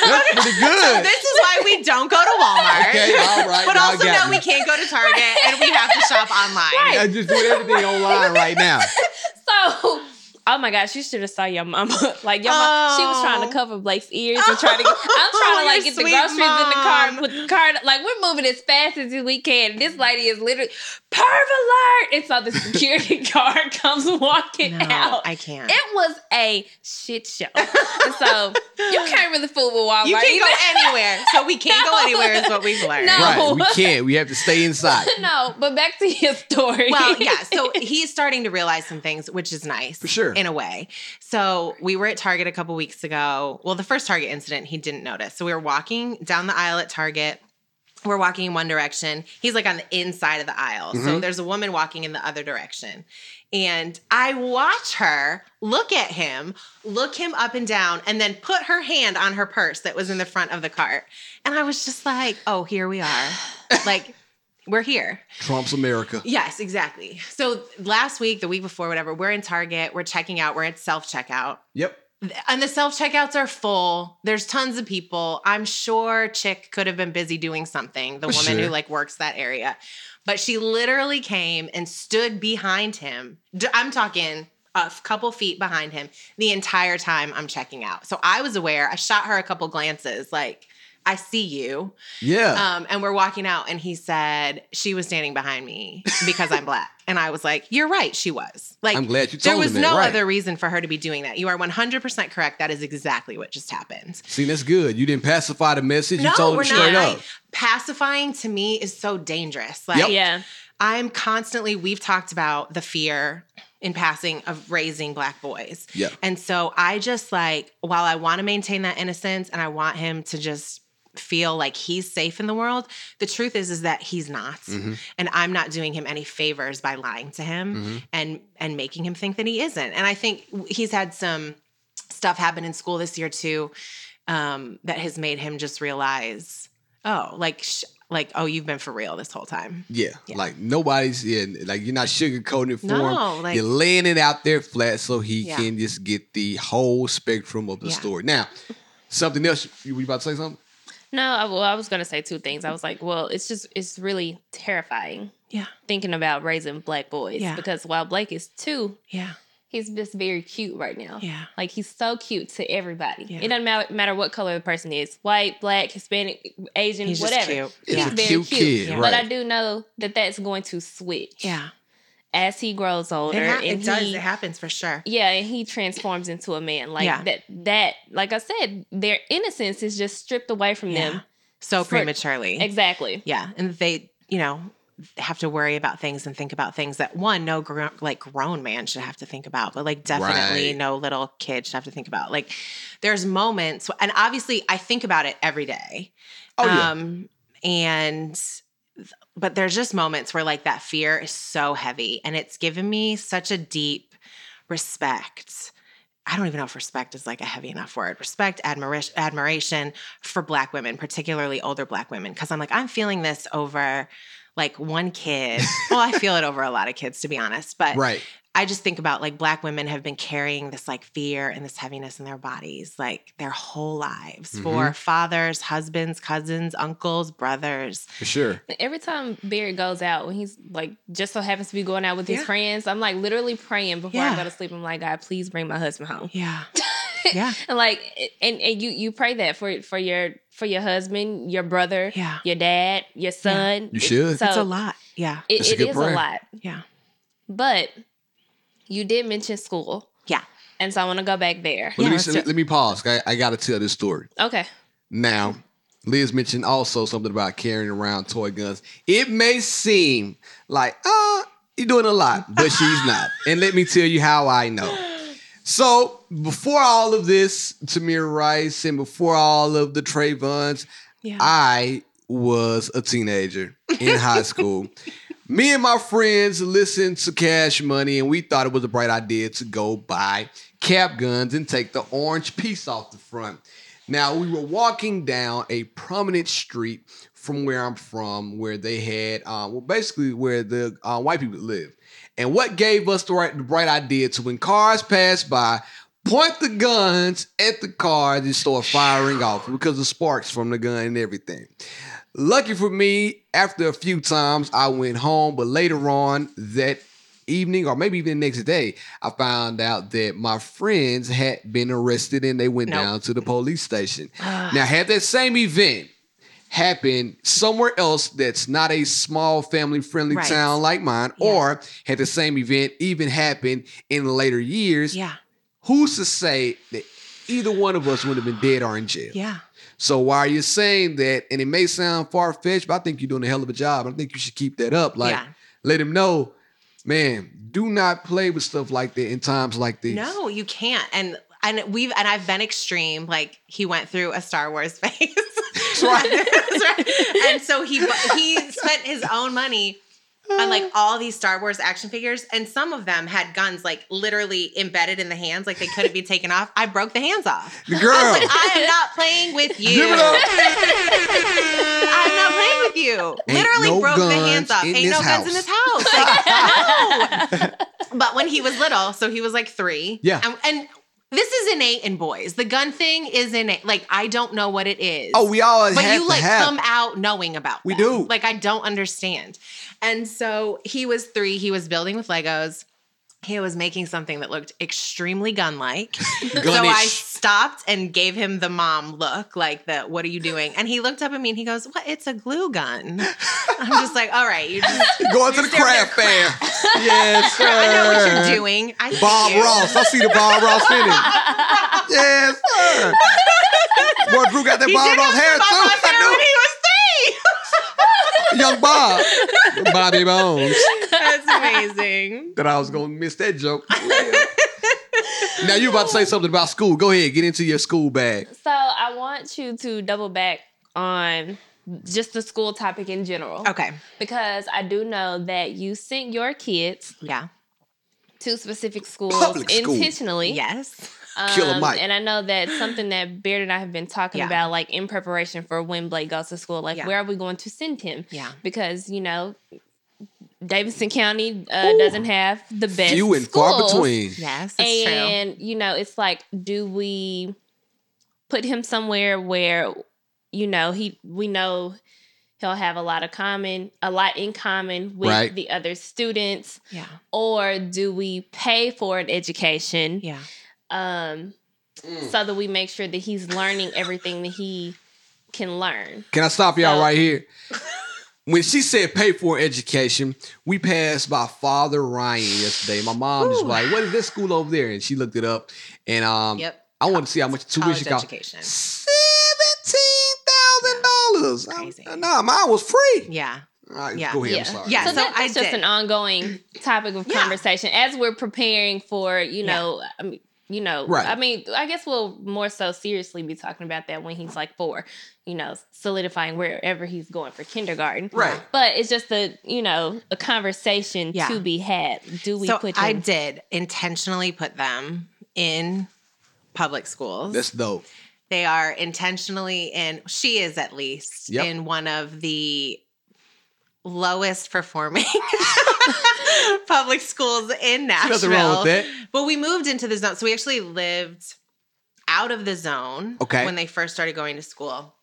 That's pretty So good. this is why we don't go to Walmart. Okay, all right. But now also got know we can't go to Target and we have to shop online. I just do everything online right now. So, oh my gosh, you should have saw your mama. like your mom, she was trying to Oh. cover Blake's ears and trying to. Get, I'm trying to like get the sweet groceries in the car, mom. put the car. Like we're moving as fast as we can. This lady is literally perv alert, and so the security guard comes walking No, out. I can't. it was a shit show, and so you can't really fool with Walmart. You can't go anywhere. So we can't No. go anywhere is what we've learned. No. Right. We can't. We have to stay inside. no, but back to your story. Well, yeah. So he's starting to realize some things, which is nice. For sure. In a way. So we were at Target a couple weeks ago. Well, the first Target incident he didn't notice. So we were walking down the aisle at Target. We're walking in one direction. He's like on the inside of the aisle. So Mhm. there's a woman walking in the other direction. And I watch her look at him, look him up and down, and then put her hand on her purse that was in the front of the cart. And I was just like, oh, here we are. like, we're here. Trump's America. Yes, exactly. So last week, the week before, whatever, we're in Target, we're checking out, we're at self checkout. Yep. And the self checkouts are full. There's tons of people. I'm sure Chick could have been busy doing something, the woman who like works that area. But she literally came and stood behind him. I'm talking a couple feet behind him the entire time I'm checking out. So I was aware. I shot her a couple glances like, I see you. Yeah. Um, and we're walking out, and he said she was standing behind me because I'm black, and I was like, "You're right, she was." Like, I'm glad you there told was him that, no right. other reason for her to be doing that. You are 100 percent correct. That is exactly what just happened. See, that's good. You didn't pacify the message. no, you told him we're straight not. up. I- pacifying to me is so dangerous. Like, Yep. yeah. I'm constantly. We've talked about the fear in passing of raising black boys. Yeah. And so I just like, while I want to maintain that innocence and I want him to just feel like he's safe in the world, the truth is is that he's not. Mhm. And I'm not doing him any favors by lying to him Mhm. and and making him think that he isn't. And I think he's had some stuff happen in school this year too um that has made him just realize, oh, like sh- like oh, you've been for real this whole time. Yeah. Yeah. Like nobody's yeah, like you're not sugarcoating it for No, him. like- you're laying it out there flat so he Yeah. can just get the whole spectrum of the Yeah. story. Now, something else. You were you about to say something? No, I, well, I was gonna say two things. I was like, well, it's just it's really terrifying Yeah. thinking about raising black boys Yeah. because while Blake is two, Yeah. he's just very cute right now. Yeah. Like he's so cute to everybody. Yeah. It doesn't matter, matter what color the person is, white, black, Hispanic, Asian, He's just whatever. cute. He's He's a very cute cute. kid, Yeah. But right? I do know that that's going to switch Yeah. As he grows older. It, ha- and it does. he- It happens for sure. yeah, and he transforms into a man. Like Yeah. that. That, like I said, their innocence is just stripped away from Yeah. them. So For- prematurely. Exactly. Yeah. And they, you know, have to worry about things and think about things that one no gr- like grown man should have to think about but like definitely Right. no little kid should have to think about like there's moments and obviously i think about it every day Oh, yeah. um and but there's just moments where like that fear is so heavy and it's given me such a deep respect I don't even know if respect is like a heavy enough word. Respect, admiration, admiration for Black women, particularly older Black women, because I'm like I'm feeling this over like one kid. well, I feel it over a lot of kids, to be honest. But Right. I just think about like Black women have been carrying this like fear and this heaviness in their bodies like their whole lives for mm-hmm. fathers, husbands, cousins, uncles, brothers. For sure. Every time Barry goes out, when he's like just so happens to be going out with his friends, I'm like literally praying before I go to sleep. I'm like, God, please bring my husband home. Yeah. yeah. And like, and, and you you pray that for for your for your husband, your brother, Yeah. your dad, your son. You should. So It's a lot. Yeah. It, That's a good is prayer. a lot, Yeah. but you did mention school, Yeah. and so I want to go back there. But Yeah, let, me, do let me pause. I, I got to tell this story. Okay. Now, Liz mentioned also something about carrying around toy guns. It may seem like, ah, you're doing a lot, but she's not. And let me tell you how I know. So, before all of this, Tamir Rice, and before all of the Trayvons, Yeah. I was a teenager in high school. Me and my friends listened to Cash Money, and we thought it was a bright idea to go buy cap guns and take the orange piece off the front. Now, we were walking down a prominent street from where I'm from, where they had, uh, well, basically where the uh, white people live. And what gave us the right, the bright idea to when cars pass by, point the guns at the cars and start firing off because of sparks from the gun and everything. Lucky for me, after a few times, I went home, but later on that evening, or maybe even the next day, I found out that my friends had been arrested and they went Nope. down to the police station. now, had that same event happened somewhere else that's not a small family friendly Right. town like mine, Yeah. or had the same event even happened in later years, Yeah. who's to say that either one of us would have been dead or in jail? Yeah. So while you're saying that, and it may sound far fetched, but I think you're doing a hell of a job. I think you should keep that up. Like, Yeah. let him know, man, do not play with stuff like that in times like these. No, you can't. And and we've and I've been extreme. Like he went through a Star Wars phase. Right. And so he he spent his own money on like all these Star Wars action figures, and some of them had guns like literally embedded in the hands, like they couldn't be taken off. I broke the hands off. The girl. I like, I am not playing with you. Give it up. I'm not playing with you. Ain't Literally no broke the hands off. in Ain't no this guns in this house. Like, no. But when he was little, so he was like three. Yeah. And, and this is innate in boys. The gun thing is innate. Like I don't know what it is. oh, we all but you like have. come out knowing about. We them. do. Like I don't understand. And so he was three. He was building with Legos. He was making something that looked extremely gun-like. so I stopped and gave him the mom look, like the "What are you doing?" And he looked up at me and he goes, "What? It's a glue gun." I'm just like, "All right, you just Going to the craft fair. yes, sir. I know what you're doing. I Bob you. Ross. I see the Bob Ross finish. yes, sir. Boy, Drew got that He Bob Ross hair Bob Ross too. hair when he was three. Young Bob. Bobby Bones. That's amazing. that I was gonna miss that joke. now you about to say something about school. Go ahead, get into your school bag. So I want you to double back on just the school topic in general. Okay. Because I do know that you sent your kids Yeah. to specific schools Public school. intentionally. Yes. Killer Um, Mike. And I know that's something that Beard and I have been talking Yeah. about, like in preparation for when Blake goes to school. Like, Yeah. where are we going to send him? Yeah. Because, you know, Davidson County uh, doesn't have the best Few and far between. Yes. That's true. and you know it's like do we put him somewhere where you know he we know he'll have a lot of common a lot in common with Right. the other students Yeah. or do we pay for an education Yeah. Um Mm. so that we make sure that he's learning everything that he can learn Can I stop y'all So- right here? When she said pay for education, we passed by Father Ryan yesterday. My mom just was like, "What is this school over there?" And she looked it up, and um, Yep. I want to see how much tuition cost. education. Seventeen thousand dollars. Crazy. Nah, mine was free. Yeah. All right, Yeah. go ahead. yeah. I'm sorry. Yeah, So, so that- I that's just did. an ongoing topic of Yeah. conversation as we're preparing for, you know, I mean, you know, Right. I mean, I guess we'll more so seriously be talking about that when he's like four, you know, solidifying wherever he's going for kindergarten. Right. But it's just a, you know, a conversation Yeah. to be had. Do we so put I did intentionally put them in public schools. That's dope. they are intentionally in. She is at least Yep. in one of the lowest performing public schools in Nashville. wrong with that. But we moved into the zone. So we actually lived out of the zone Okay. when they first started going to school.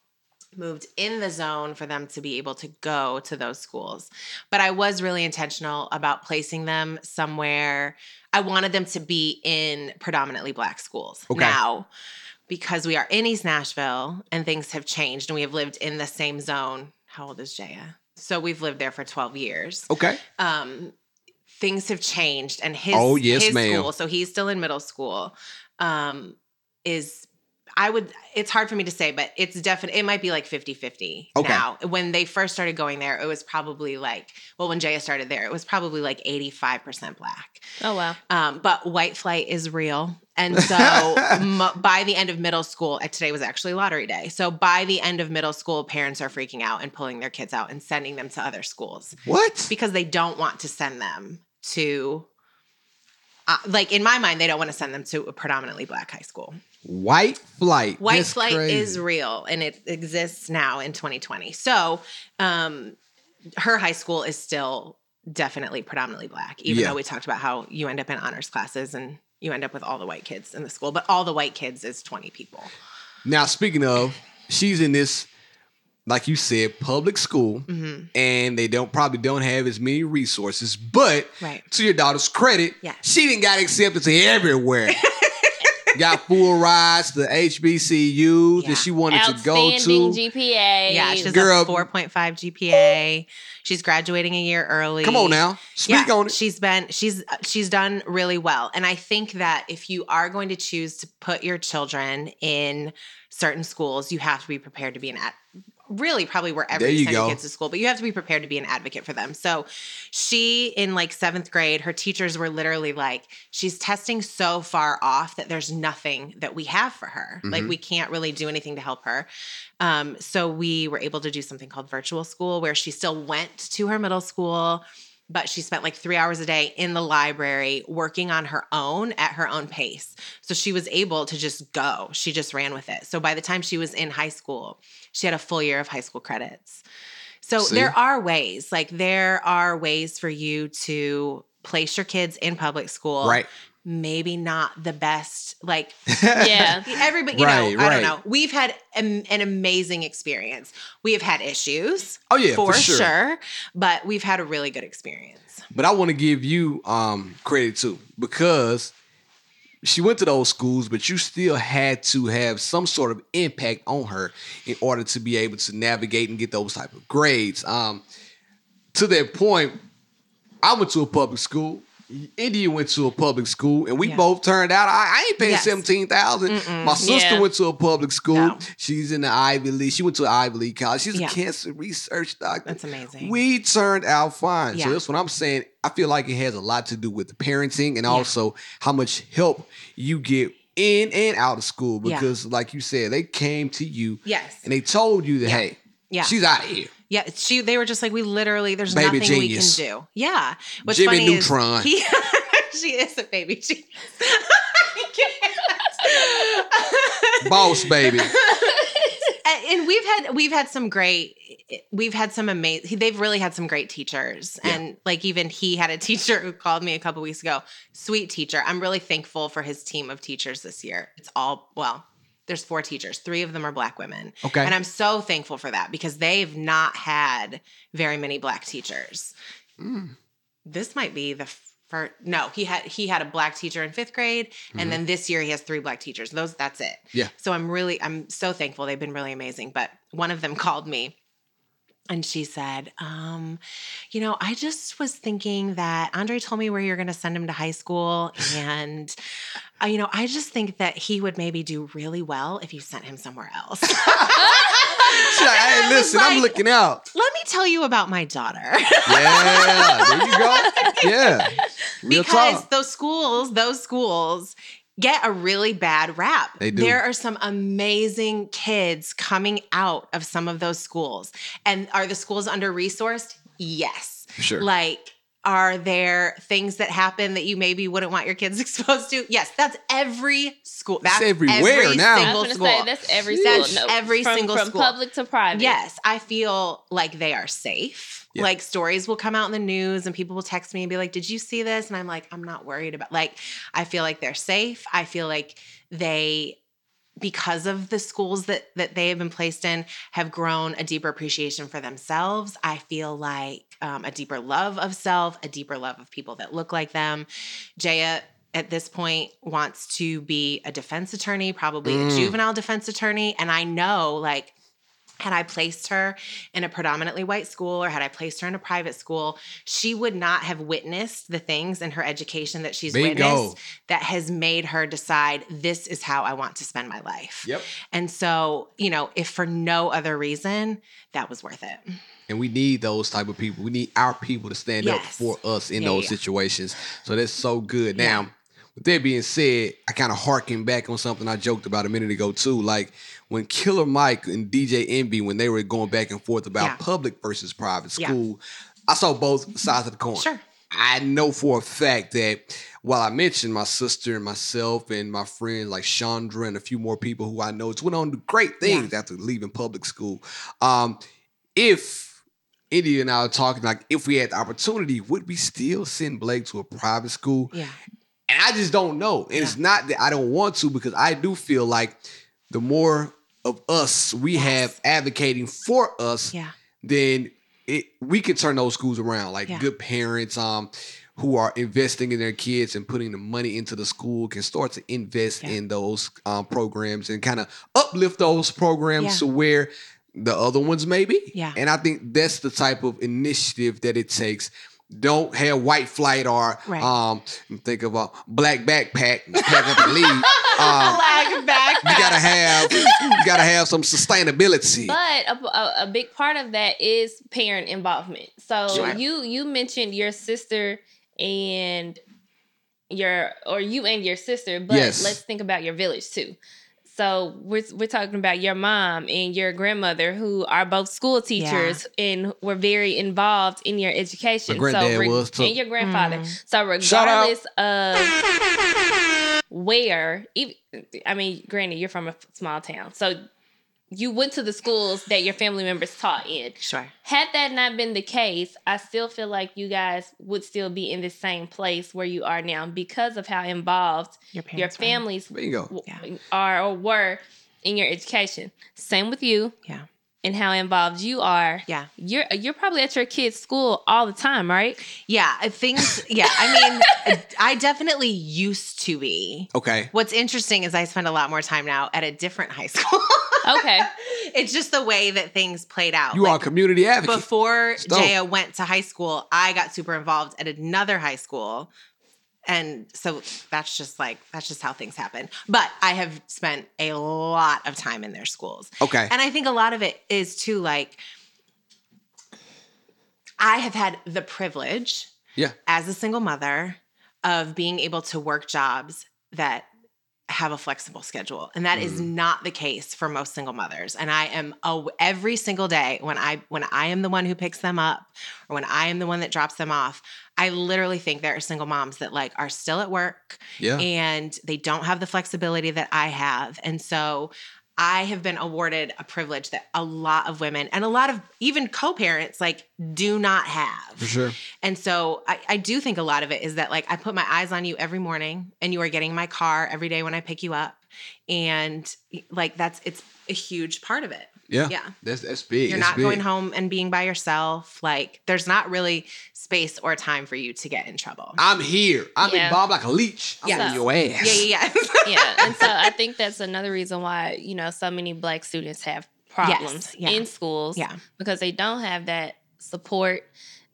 Moved in the zone for them to be able to go to those schools. But I was really intentional about placing them somewhere. I wanted them to be in predominantly black schools Okay. now because we are in East Nashville and things have changed and we have lived in the same zone. How old is Jaya? So we've lived there for 12 years Okay. um things have changed and his Oh, yes, his ma'am. school so he's still in middle school um is I would it's hard for me to say but it's definitely it might be like 50-50 Okay. now when they first started going there it was probably like well when Jaya started there it was probably like 85% black Oh, wow. um, but white flight is real. And so m- by the end of middle school, uh, today was actually lottery day. So by the end of middle school, parents are freaking out and pulling their kids out and sending them to other schools What? because they don't want to send them to, uh, like in my mind, they don't want to send them to a predominantly black high school. White flight. White That's flight crazy. is real and it exists now in 2020. So, um, her high school is still definitely predominantly black, even Yeah. though we talked about how you end up in honors classes and you end up with all the white kids in the school, but all the white kids is 20 people. Now, speaking of, she's in this, like you said, public school, Mm-hmm. and they don't probably don't have as many resources. But Right. to your daughter's credit, she didn't got accepted to everywhere. got full rides to HBCUs Yeah. that she wanted to go Outstanding to. GPA. Yeah, she's Girl- a 4.5 GPA. She's graduating a year early. Come on now, speak on it. She's been she's she's done really well. And I think that if you are going to choose to put your children in certain schools, you have to be prepared to be an ad really probably wherever There you, you send go. your kids to school, but you have to be prepared to be an advocate for them. So she in like seventh grade, her teachers were literally like, she's testing so far off that there's nothing that we have for her. Mm-hmm. Like we can't really do anything to help her. Um, so we were able to do something called virtual school where she still went to her middle school, but she spent like three hours a day in the library working on her own at her own pace. So she was able to just go. She just ran with it. So by the time she was in high school, she had a full year of high school credits. So See? there are ways, like there are ways for you to place your kids in public school. Right. Maybe not the best, like Yeah. everybody, you Right, know, I don't know. We've had an, an amazing experience. We have had issues. Oh, yeah, for, for sure. sure. But we've had a really good experience. But I want to give you um, credit too because she went to those schools, but you still had to have some sort of impact on her in order to be able to navigate and get those type of grades. Um, to that point, I went to a public school. India went to a public school, and we Yeah. both turned out. I, I ain't paying Yes. seventeen thousand. My sister Yeah. went to a public school. No. She's in the Ivy League. She went to Ivy League college. She's Yeah. a cancer research doctor. That's amazing. We turned out fine. So that's what I'm saying. I feel like it has a lot to do with the parenting and also how much help you get in and out of school. Because, like you said, they came to you Yes. and they told you that, hey, Yeah. she's out of here. Yeah, she. They were just like, we literally, there's Baby nothing genius. we can do. Yeah, what's Jimmy funny Neutron. is he, she is a baby genius. I can't. Boss baby. and, and we've had we've had some great we've had some amazing they've really had some great teachers Yeah. and like even he had a teacher who called me a couple weeks ago sweet teacher i'm really thankful for his team of teachers this year it's all well there's four teachers. Three of them are black women. Okay. and i'm so thankful for that because they've not had very many black teachers. Mm. this might be the first no he had he had a black teacher in fifth grade and then this year he has three black teachers. Those that's it. Yeah. so i'm really i'm so thankful. They've been really amazing. But one of them called me And she said, um, you know, I just was thinking that Andre told me where you're going to send him to high school. And, uh, you know, I just think that he would maybe do really well if you sent him somewhere else. Like, hey, listen, I'm looking out. Let me tell you about my daughter. Yeah, there you go. Yeah, real because talk. those schools, those schools get a really bad rap. They do. There are some amazing kids coming out of some of those schools. And are the schools under resourced? Yes. Sure. Like, are there things that happen that you maybe wouldn't want your kids exposed to? Yes, that's every school. That's everywhere every now. I Single was school. gonna say that's every That's school. No, every from, single from school. public to private. Yes, I feel like they are safe. Yeah. Like stories will come out in the news and people will text me and be like, "Did you see this?" And I'm like, "I'm not worried about." Like, I feel like they're safe. I feel like they because of the schools that that they have been placed in have grown a deeper appreciation for themselves. I feel like um, a deeper love of self, a deeper love of people that look like them. Jaya at this point wants to be a defense attorney, probably a Mm. juvenile defense attorney, and I know like had I placed her in a predominantly white school or had I placed her in a private school, she would not have witnessed the things in her education that she's Bingo. witnessed that has made her decide this is how I want to spend my life. Yep. And so, you know, if for no other reason, that was worth it. And we need those type of people. We need our people to stand up for us in Yeah, those yeah. situations. So that's so good. Now, with that being said, I kind of harken back on something I joked about a minute ago too. Like when Killer Mike and DJ Envy, when they were going back and forth about Yeah. public versus private Yeah. school, I saw both sides of the coin. Sure. I know for a fact that while I mentioned my sister and myself and my friend like Chandra and a few more people who I know went on to great things after leaving public school. Um, if India and I were talking like if we had the opportunity, would we still send Blake to a private school? Yeah. And I just don't know. And it's not that I don't want to because I do feel like the more of us we have advocating for us, Yeah. then it we can turn those schools around. Like Yeah. good parents um who are investing in their kids and putting the money into the school can start to invest Yeah. in those um, programs and kind of uplift those programs Yeah. to where the other ones may be. Yeah. And I think that's the type of initiative that it takes. Don't have white flight or Right. um think of a black backpack pack up and leave. Um, Flag back. you gotta have you gotta have some sustainability. But a, a, a big part of that is parent involvement. So Sure. you you mentioned your sister and your or you and your sister, but Yes. let's think about your village too. So we're we're talking about your mom and your grandmother who are both school teachers and were very involved in your education. My granddad so was, too. and your grandfather. Mm. So regardless of where, even, I mean, granted, you're from a small town, so you went to the schools that your family members taught in. Sure. Had that not been the case, I still feel like you guys would still be in the same place where you are now because of how involved Your your were. families Bingo. w- Yeah. are or were in your education. Same with you Yeah. And how involved you are. Yeah. You're you're probably at your kids' school all the time, right? Yeah. Uh, things yeah. I mean, I definitely used to be. Okay. What's interesting is I spend a lot more time now at a different high school. Okay. it's just the way that things played out. You are a community advocate. before Stone. Jaya went to high school, I got super involved at another high school. And so that's just like, that's just how things happen. But I have spent a lot of time in their schools. okay. And I think a lot of it is too like, I have had the privilege Yeah. as a single mother of being able to work jobs that have a flexible schedule and that is mm. not the case for most single mothers and i am oh, every single day when i when i am the one who picks them up or when i am the one that drops them off i literally think there are single moms that like are still at work Yeah. and they don't have the flexibility that I have. And so I have been awarded a privilege that a lot of women and a lot of even co-parents like do not have. For sure. And so I, I do think a lot of it is that like I put my eyes on you every morning and you are getting my car every day when I pick you up. And like that's it's a huge part of it. Yeah. Yeah. That's that's big. You're That's not big. going home and being by yourself. Like there's not really space or time for you to get in trouble. I'm here. I'm Yeah. involved like a leech. I'm Yeah. on your ass. yeah, yeah, yeah. yeah and so i think that's another reason why you know so many black students have problems yeah. in schools Yeah. because they don't have that support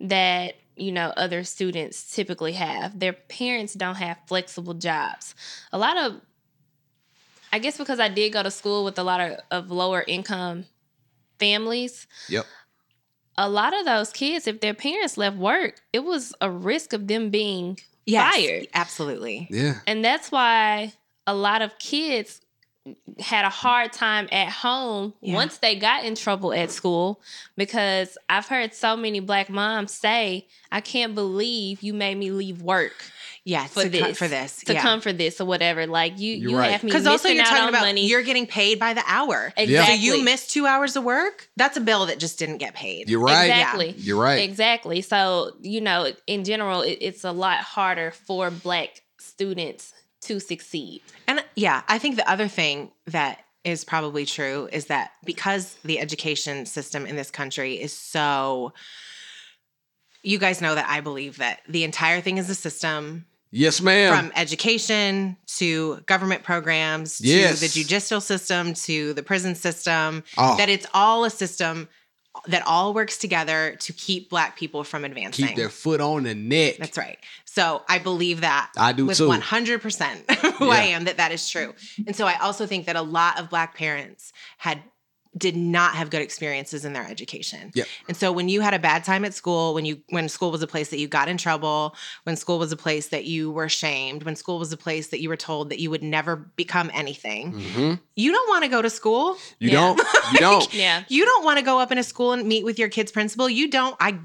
that you know other students typically have their parents don't have flexible jobs a lot of i guess because i did go to school with a lot of, of lower income families Yep. a lot of those kids if their parents left work it was a risk of them being Yes, fired Absolutely. Yeah. and that's why a lot of kids had a hard time at home Yeah. once they got in trouble at school because I've heard so many black moms say, I can't believe you made me leave work Yes. for to co- this. for this. To yeah. come for this or whatever. Like you You're you right. have me Because also you're out talking about money. you're getting paid by the hour. exactly. So you missed two hours of work. That's a bill that just didn't get paid. You're right. Exactly. You're right. Exactly. So, you know, in general, it, it's a lot harder for black students to succeed. And yeah, I think the other thing that is probably true is that because the education system in this country is so you guys know that I believe that the entire thing is a system Yes, ma'am. from education to government programs Yes. to the judicial system to the prison system Oh. that it's all a system that all works together to keep black people from advancing. Keep their foot on the neck. That's right. So I believe that I do with too. 100% who I am that that is true. And so I also think that a lot of black parents had did not have good experiences in their education. Yep. And so when you had a bad time at school, when you when school was a place that you got in trouble, when school was a place that you were shamed, when school was a place that you were told that you would never become anything, hmm you don't want to go to school. You Yeah. don't. You don't. Yeah. You don't want to go up in a school and meet with your kid's principal. You don't. I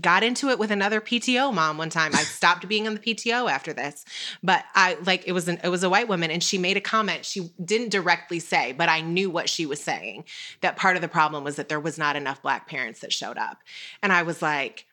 got into it with another PTO mom one time. I stopped being on the PTO after this. But I like it was an it was a white woman and she made a comment she didn't directly say, but I knew what she was saying. That part of the problem was that there was not enough black parents that showed up. And I was like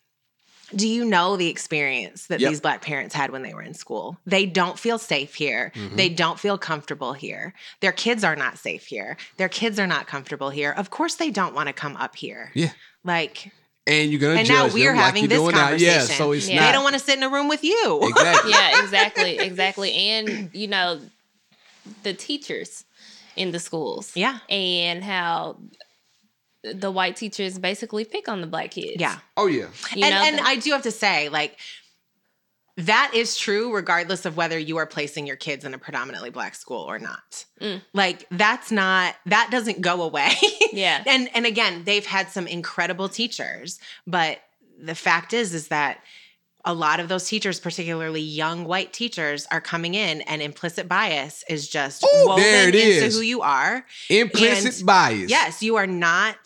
do you know the experience that Yep. these black parents had when they were in school? They don't feel safe here. Mm-hmm. They don't feel comfortable here. Their kids are not safe here. Their kids are not comfortable here. Of course, they don't want to come up here. Yeah. Like, And you're gonna and judge now we're like having you're this doing now. conversation. Yeah. So it's Yeah. not. they don't want to sit in a room with you. exactly. yeah, exactly, exactly. And you know, the teachers in the schools. Yeah. And how the white teachers basically pick on the black kids. Yeah. Oh yeah. You and, know? and I do have to say, like, that is true regardless of whether you are placing your kids in a predominantly black school or not. Mm. Like that's not that doesn't go away. Yeah. and and again, they've had some incredible teachers, but the fact is is that a lot of those teachers, particularly young white teachers, are coming in and implicit bias is just Ooh, woven there it into is. who you are. Implicit And- bias. Yes, you are not.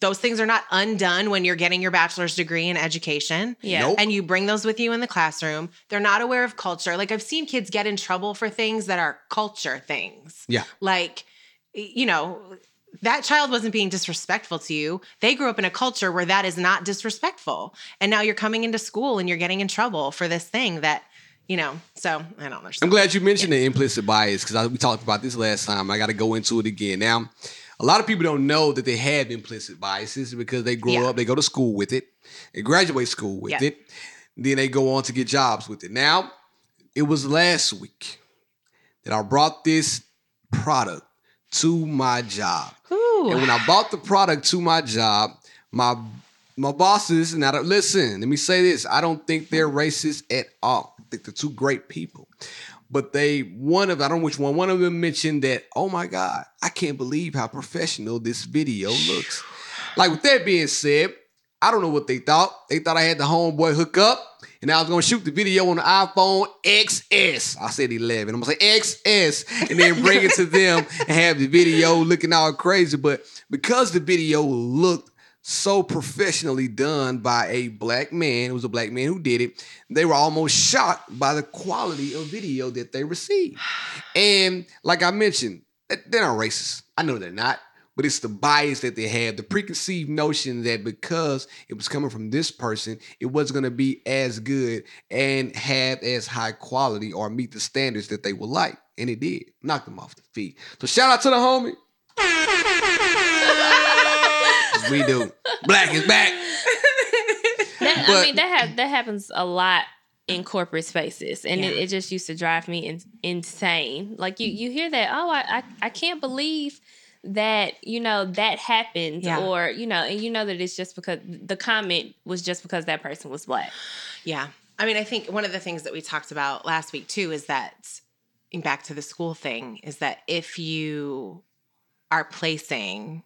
Those things are not undone when you're getting your bachelor's degree in education. Yeah. Nope. And you bring those with you in the classroom. They're not aware of culture. Like I've seen kids get in trouble for things that are culture things. Yeah. Like, you know, that child wasn't being disrespectful to you. They grew up in a culture where that is not disrespectful. And now you're coming into school and you're getting in trouble for this thing that, you know, so I don't understand. I'm glad you mentioned the implicit bias because we talked about this last time. I got to go into it again. Now, a lot of people don't know that they have implicit biases because they grow Yeah. up, they go to school with it, they graduate school with Yeah. it, then they go on to get jobs with it. Now, it was last week that I brought this product to my job. Ooh. And when I bought the product to my job, my my bosses, and I don't listen, let me say this. I don't think they're racist at all. I think they're two great people. But they one of I don't know which one, one of them mentioned that, oh my God, I can't believe how professional this video looks. Like with that being said, I don't know what they thought. They thought I had the homeboy hook up and I was gonna shoot the video on the iPhone XS. I said 11. I'm gonna say XS and then bring it to them and have the video looking all crazy. But because the video looked so professionally done by a black man, it was a black man who did it, they were almost shocked by the quality of video that they received. And like I mentioned, they're not racist. I know they're not but it's the bias that they have, the preconceived notion that because it was coming from this person, it wasn't going to be as good and have as high quality or meet the standards that they would like. And it did. Knock them off the feet. So shout out to the homie. 'Cause we do. Black is back. That, I mean, that ha- that happens a lot in corporate spaces, and it, it just used to drive me in- insane. Like you, you hear that? Oh, I, I, I can't believe that you know that happened Yeah. or you know and you know that it's just because the comment was just because that person was black Yeah. I mean, I think one of the things that we talked about last week too is that back to the school thing is that if you are placing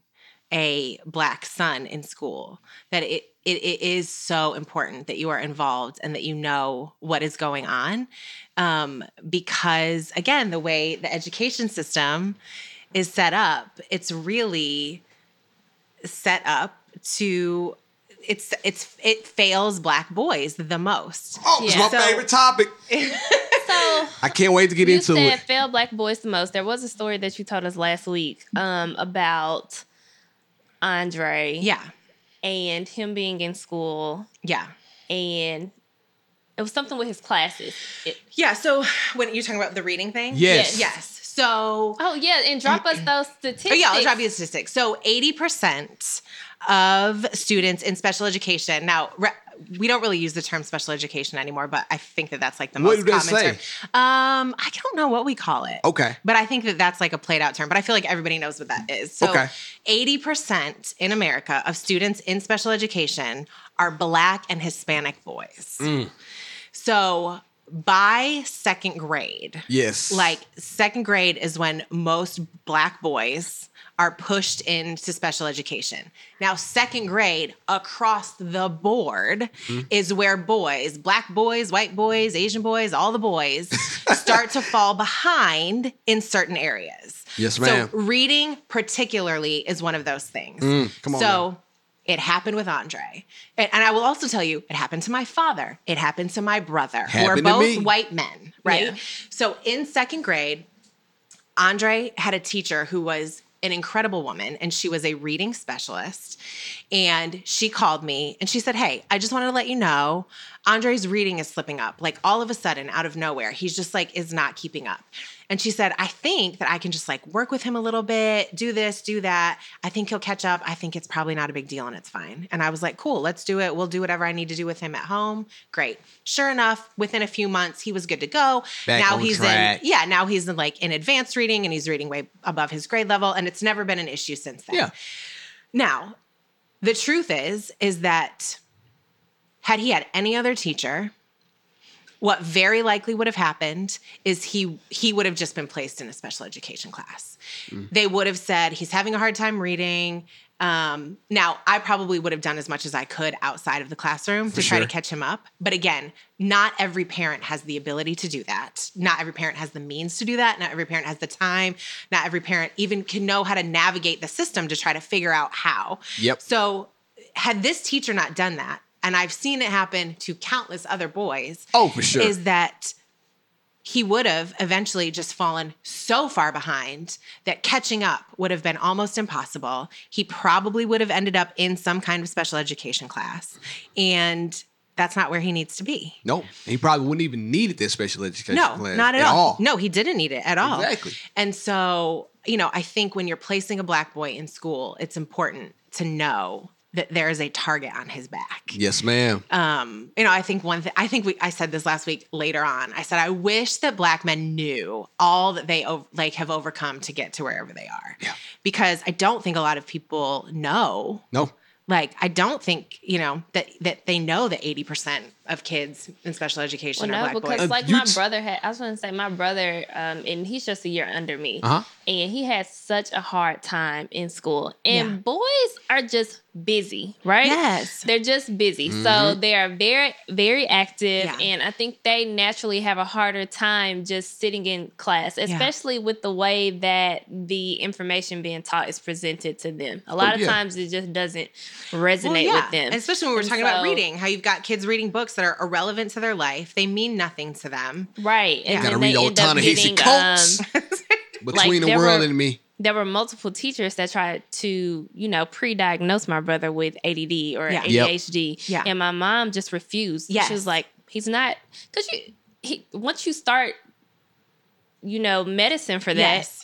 a black son in school, that it, it it is so important that you are involved and that you know what is going on, um, because again, the way the education system is set up, it's really set up to it's it's it fails black boys the most. Oh, it's Yeah. my So- favorite topic. so I can't wait to get you into said it. fail black boys the most there was a story that you told us last week um about andre Yeah. and him being in school Yeah. and it was something with his classes It- Yeah. So when you're talking about the reading thing? Yes. Yes. So oh yeah and drop us those statistics Oh, yeah, I'll drop you a statistic. So 80% of students in special education, now, re- we don't really use the term special education anymore, but I think that that's like the What most common say? term. Um, I don't know what we call it. Okay. But I think that that's like a played out term, but I feel like everybody knows what that is. So Okay. 80% in America of students in special education are Black and Hispanic boys. Mm. So by second grade, Yes. like second grade is when most black boys are pushed into special education. Now, second grade across the board is where boys, black boys, white boys, Asian boys, all the boys start to fall behind in certain areas. Yes, ma'am. So, reading particularly is one of those things. Mm, come on So, now. it happened with Andre. And, and I will also tell you, it happened to my father. It happened to my brother, Happened who are Happened to both white men, right? Yeah. So in second grade, Andre had a teacher who was an incredible woman and she was a reading specialist. And she called me and she said, Hey, I just wanted to let you know Andre's reading is slipping up. Like all of a sudden, out of nowhere, he's just like, is not keeping up. And she said, I think that I can just like work with him a little bit, do this, do that. I think he'll catch up. I think it's probably not a big deal and it's fine. And I was like, cool, let's do it. We'll do whatever I need to do with him at home. Great. Sure enough, within a few months, he was good to go. Back now he's track. in, yeah, now he's in like in advanced reading and he's reading way above his grade level. And it's never been an issue since then. yeah. Now, the truth is, is that had he had any other teacher, what very likely would have happened is he he would have just been placed in a special education class. They would have said he's having a hard time reading. Um, now, I probably would have done as much as I could outside of the classroom to try to catch him up. But again, not every parent has the ability to do that. Not every parent has the means to do that. Not every parent has the time. Not every parent even can know how to navigate the system to try to figure out how. Yep. So, had this teacher not done that, and I've seen it happen to countless other boys, Oh, for sure. is that he would have eventually just fallen so far behind that catching up would have been almost impossible. He probably would have ended up in some kind of special education class. And that's not where he needs to be. no, he probably wouldn't even needed this special education No, class not at, all. No, he didn't need it at all. Exactly. And so, you know, I think when you're placing a black boy in school, it's important to know that there is a target on his back. Yes, ma'am. Um, you know, I think one thing I think we I said this last week later on. I said I wish that black men knew all that they like have overcome to get to wherever they are. Yeah. Because I don't think a lot of people know no. like I don't think you know that that they know that eighty percent of kids in special education Well, are no, black because boys. like you my t- brother had, I was going to say my brother, um, and he's just a year under me, Uh-huh. and he had such a hard time in school. And Yeah. boys are just busy, right? Yes. they're just busy, Mm-hmm. so they are very, very active, Yeah. and I think they naturally have a harder time just sitting in class, especially with the way that the information being taught is presented to them. A lot Oh, of yeah. times it just doesn't resonate Well, yeah. with them, And especially when we're And talking about reading, how you've got kids reading books that are irrelevant to their life. They mean nothing to them. right? And Yeah. Gotta then read they old end up Ta-Nehisi Coates. um, Between the world were- and me. there were multiple teachers that tried to, you know, pre-diagnose my brother with ADD or Yeah. Yep. ADHD, Yeah. and my mom just refused. Yes. She was like, "He's not," because you, he, once you start, you know, medicine for that, Yes.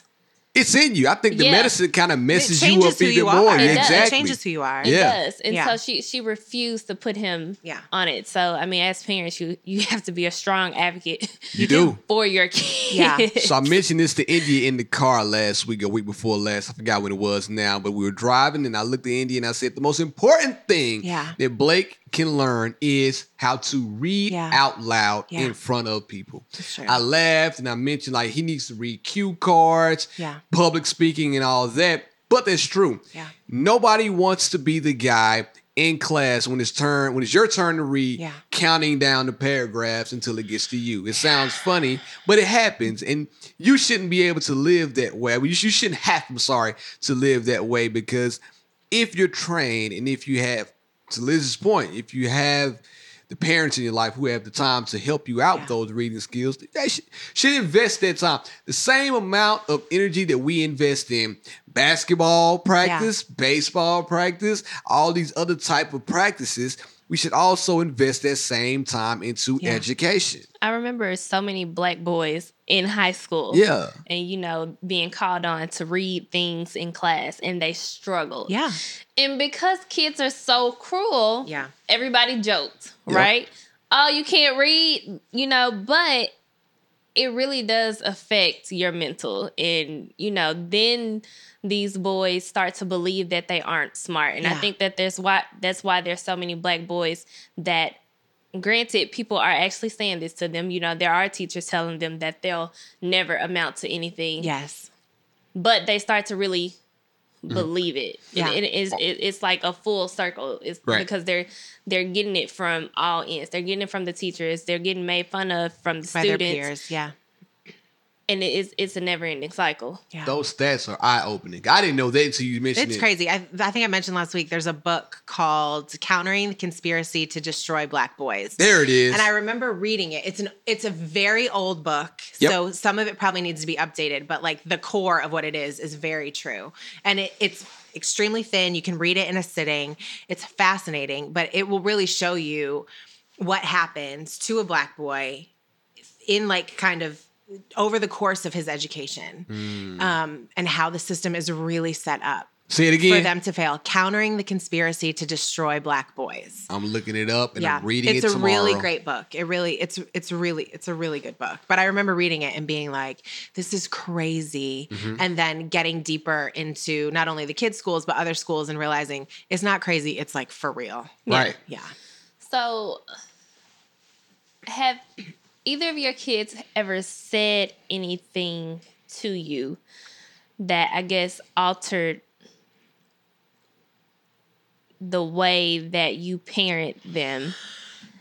It's in you. I think the Yeah. medicine kind of messes you up who even you more. are. Yeah, It does. exactly. It changes who you are. It Yeah. does. And Yeah. so she she refused to put him Yeah. on it. So I mean, as parents, you you have to be a strong advocate You do. for your kid. Yeah. So I mentioned this to India in the car last week, a week before last. I forgot when it was now, but we were driving and I looked at India and I said the most important thing Yeah. that Blake can learn is how to read Yeah. out loud Yeah. in front of people. I laughed and I mentioned like he needs to read cue cards, Yeah. public speaking and all that. But that's true. Yeah. Nobody wants to be the guy in class when it's turn when it's your turn to read Yeah. counting down the paragraphs until it gets to you. It sounds funny, but it happens, and you shouldn't be able to live that way. You shouldn't have. I'm sorry to live that way because if you're trained and if you have, to Liz's point, if you have the parents in your life who have the time to help you out with Yeah. those reading skills, they should, should invest that time. The same amount of energy that we invest in basketball practice, baseball practice, all these other type of practices, we should also invest that same time into Yeah. education. I remember so many black boys in high school. Yeah. And you know, being called on to read things in class and they struggled. Yeah. And because kids are so cruel, Yeah. everybody joked, Yep. right? Oh, you can't read, you know, but it really does affect your mental. And, you know, then these boys start to believe that they aren't smart. And I think that there's why that's why there's so many black boys that granted people are actually saying this to them. You know, there are teachers telling them that they'll never amount to anything Yes. but they start to really mm-hmm. believe it. Yeah. And it is it, it's like a full circle. It's Right. because they're they're getting it from all ends. They're getting it from the teachers. They're getting made fun of from the By their students, peers. Yeah. And it is it's a never ending cycle. Yeah. Those stats are eye opening. I didn't know that until you mentioned It's it. It's crazy. I, I think I mentioned last week there's a book called Countering the Conspiracy to Destroy Black Boys. There it is. And I remember reading it. It's an it's a very old book. Yep. So some of it probably needs to be updated, but like the core of what it is is very true. And it, it's extremely thin. You can read it in a sitting. It's fascinating, but it will really show you what happens to a black boy in like kind of over the course of his education Hmm. um, and how the system is really set up Say it again. for them to fail countering the conspiracy to destroy black boys I'm looking it up and yeah I'm reading it's it a tomorrow. really great book it really it's it's really it's a really good book but i remember reading it and being like this is crazy Mm-hmm. and then getting deeper into not only the kids schools but other schools and realizing it's not crazy it's like for real Right. yeah So have either of your kids ever said anything to you that I guess altered the way that you parent them?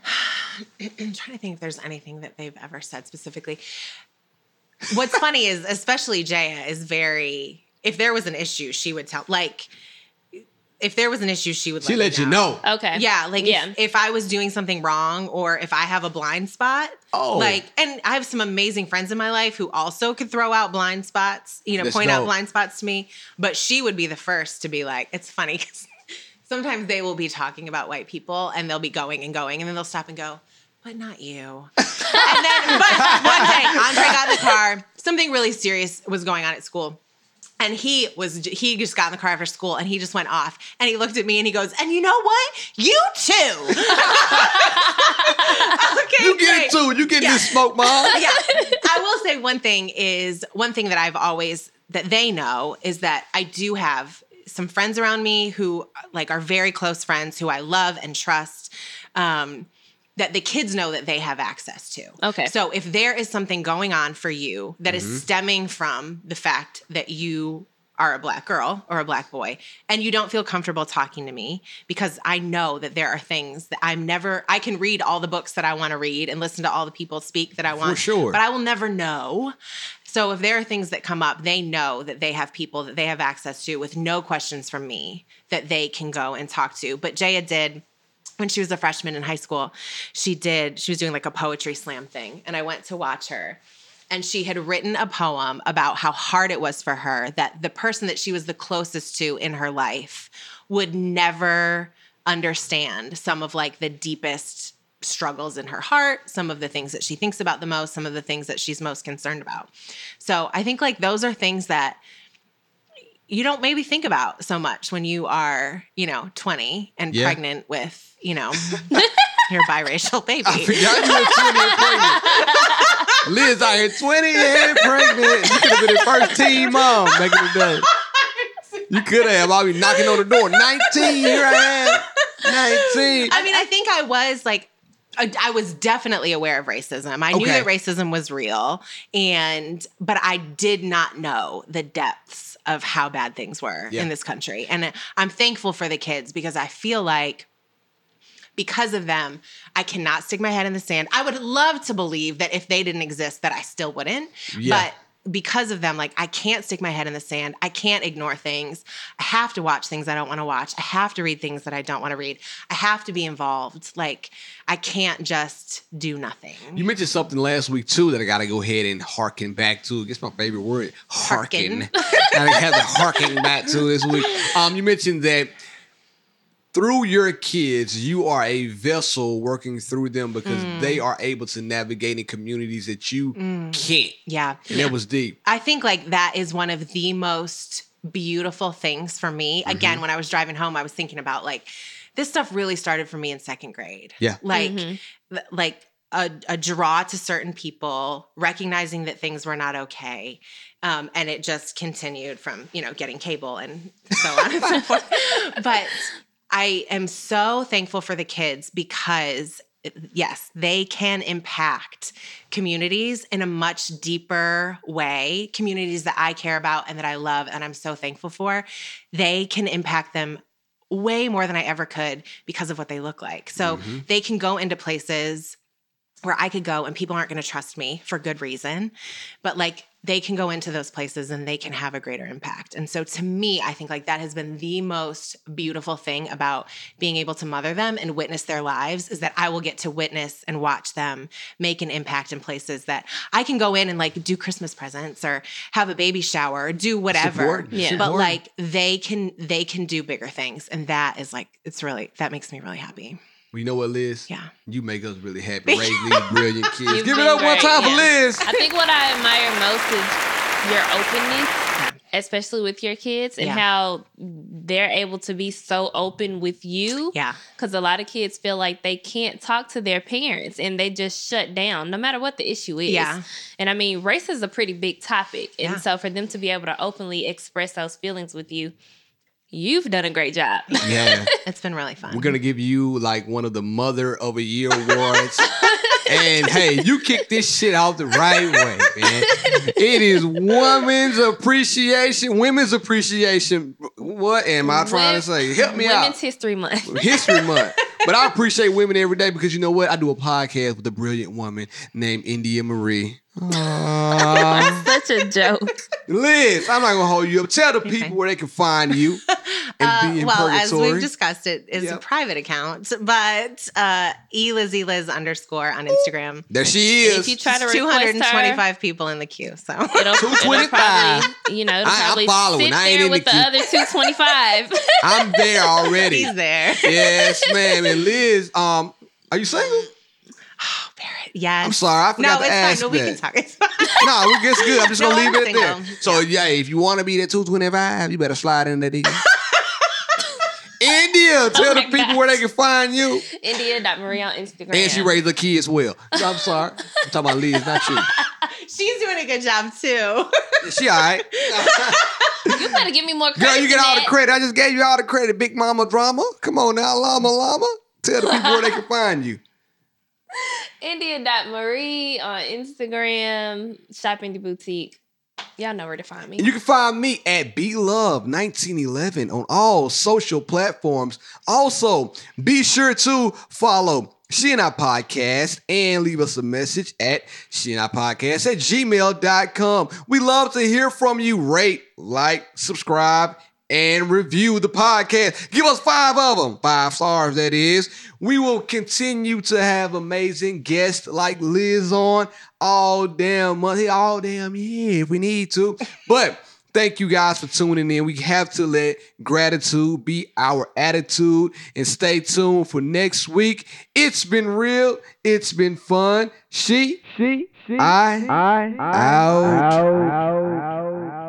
i'm trying to think if there's anything that they've ever said specifically what's funny is especially jaya is very if there was an issue she would tell like if there was an issue she would She let, let me you know. Okay. Yeah, like yeah. If, if I was doing something wrong or if I have a blind spot, Oh. like, and I have some amazing friends in my life who also could throw out blind spots, you know, That's point out blind spots to me. But she would be the first to be like, it's funny because sometimes they will be talking about white people and they'll be going and going and then they'll stop and go, but not you. and then, but one day, Andre got in the car. Something really serious was going on at school. And he was he just got in the car after school and he just went off and he looked at me and he goes, and you know what? You too. okay, You get great. it too. You get this smoke, mom. Yeah. I will say one thing is one thing that I've always that they know is that I do have some friends around me who like are very close friends who I love and trust. Um, that the kids know that they have access to. Okay. So if there is something going on for you that is mm-hmm. stemming from the fact that you are a black girl or a black boy and you don't feel comfortable talking to me because I know that there are things that I'm never I can read all the books that I want to read and listen to all the people speak that I want sure. but I will never know. So if there are things that come up, they know that they have people that they have access to with no questions from me that they can go and talk to. But Jaya did when she was a freshman in high school, she did, she was doing like a poetry slam thing. And I went to watch her. And she had written a poem about how hard it was for her that the person that she was the closest to in her life would never understand some of like the deepest struggles in her heart, some of the things that she thinks about the most, some of the things that she's most concerned about. So I think like those are things that you don't maybe think about so much when you are, you know, 20 and Yeah. pregnant with, you know, your biracial baby. I forgot you were 20 and pregnant. Liz out here 20 and pregnant. You could have been the first teen mom back in the day. You could have. I'll be knocking on the door. 19, here I am. 19. I mean, I think I was like, I I was definitely aware of racism. I knew that racism was real, and but I did not know the depths of how bad things were Yeah. in this country. And I'm thankful for the kids because I feel like because of them, I cannot stick my head in the sand. I would love to believe that if they didn't exist, that I still wouldn't. Yeah. But because of them, like I can't stick my head in the sand. I can't ignore things. I have to watch things I don't want to watch. I have to read things that I don't want to read. I have to be involved. Like I can't just do nothing. You mentioned something last week too that I gotta go ahead and harken back to. Guess my favorite word, harken. I have to harken back to this week. Um, you mentioned that through your kids, you are a vessel working through them because Mm. they are able to navigate in communities that you can't. yeah. And that was deep. I think like that is one of the most beautiful things for me. Mm-hmm. Again, when I was driving home, I was thinking about like this stuff really started for me in second grade. Yeah. Like Mhm. th- like a, a draw to certain people, recognizing that things were not okay. Um, and it just continued from, you know, getting cable and so on and so forth. But I am so thankful for the kids because yes, they can impact communities in a much deeper way, communities that I care about and that I love and I'm so thankful for. They can impact them way more than I ever could because of what they look like. So mm-hmm. they can go into places where I could go and people aren't going to trust me for good reason, but like they can go into those places and they can have a greater impact. And so to me, I think like that has been the most beautiful thing about being able to mother them and witness their lives is that I will get to witness and watch them make an impact in places that I can go in and like do Christmas presents or have a baby shower or do whatever. Yeah. But like they can they can do bigger things and that is like it's really that makes me really happy. Well, you know what, Liz? Yeah. You make us really happy raising these brilliant kids. You've Give it been up one great, time for. Liz. I think what I admire most is your openness, especially with your kids, and Yeah. how they're able to be so open with you. Yeah. Because a lot of kids feel like they can't talk to their parents and they just shut down no matter what the issue is. Yeah. And I mean, race is a pretty big topic. And Yeah. so for them to be able to openly express those feelings with you, you've done a great job. Yeah. It's been really fun. We're gonna give you like one of the Mother of a Year awards. and hey, you kick this shit out the right way, man. It is women's appreciation, women's appreciation. What am I trying to say? Help me Women's out. Women's History Month. History Month. But I appreciate women every day because you know what? I do a podcast with a brilliant woman named India Marie. Aw. Such a joke. Liz, I'm not gonna hold you up. Tell the people Okay. where they can find you and Uh, be in well, as we've discussed, it is Yep. a private account, but uh, eliz underscore on Instagram. there she is. If you try to Two request her, twenty-five people in the queue. So It'll, it'll 225. probably, you know, it'll I- I'm following. sit I ain't there in with the the, other 225. I'm there already. he's there. yes, ma'am. And Liz, um, are you single? Oh, Barrett. Yes. I'm sorry, I forgot no, to it's ask fine. No, we can talk. It's fine. No, we it's good. I'm just No, gonna leave I'm it at there. single. So yeah, if you want to be that 225, you better slide in that DM. India, oh tell Oh the people gosh. where they can find you. India.Marie on Instagram. And she raised a key as well. So I'm sorry. I'm talking about Liz, not you. She's doing a good job too. She all right. You better give me more credit. Girl, you get than all the credit. I just gave you all the credit, Big Mama Drama. Come on now, Llama Llama. Tell the people where they can find you. India.Marie on Instagram, shopping the boutique. Y'all know where to find me. And you can find me at BLove1911 on all social platforms. Also, be sure to follow She and I Podcast and leave us a message at She and I Podcast at gmail.com. We love to hear from you. Rate, like, subscribe, and review the podcast. Give us five of them, five stars, that is. We will continue to have amazing guests like Liz on all damn month, all damn year if we need to. But thank you guys for tuning in. We have to let gratitude be our attitude and stay tuned for next week. It's been real, it's been fun. She, she, she, I, I, I out. out, out, out.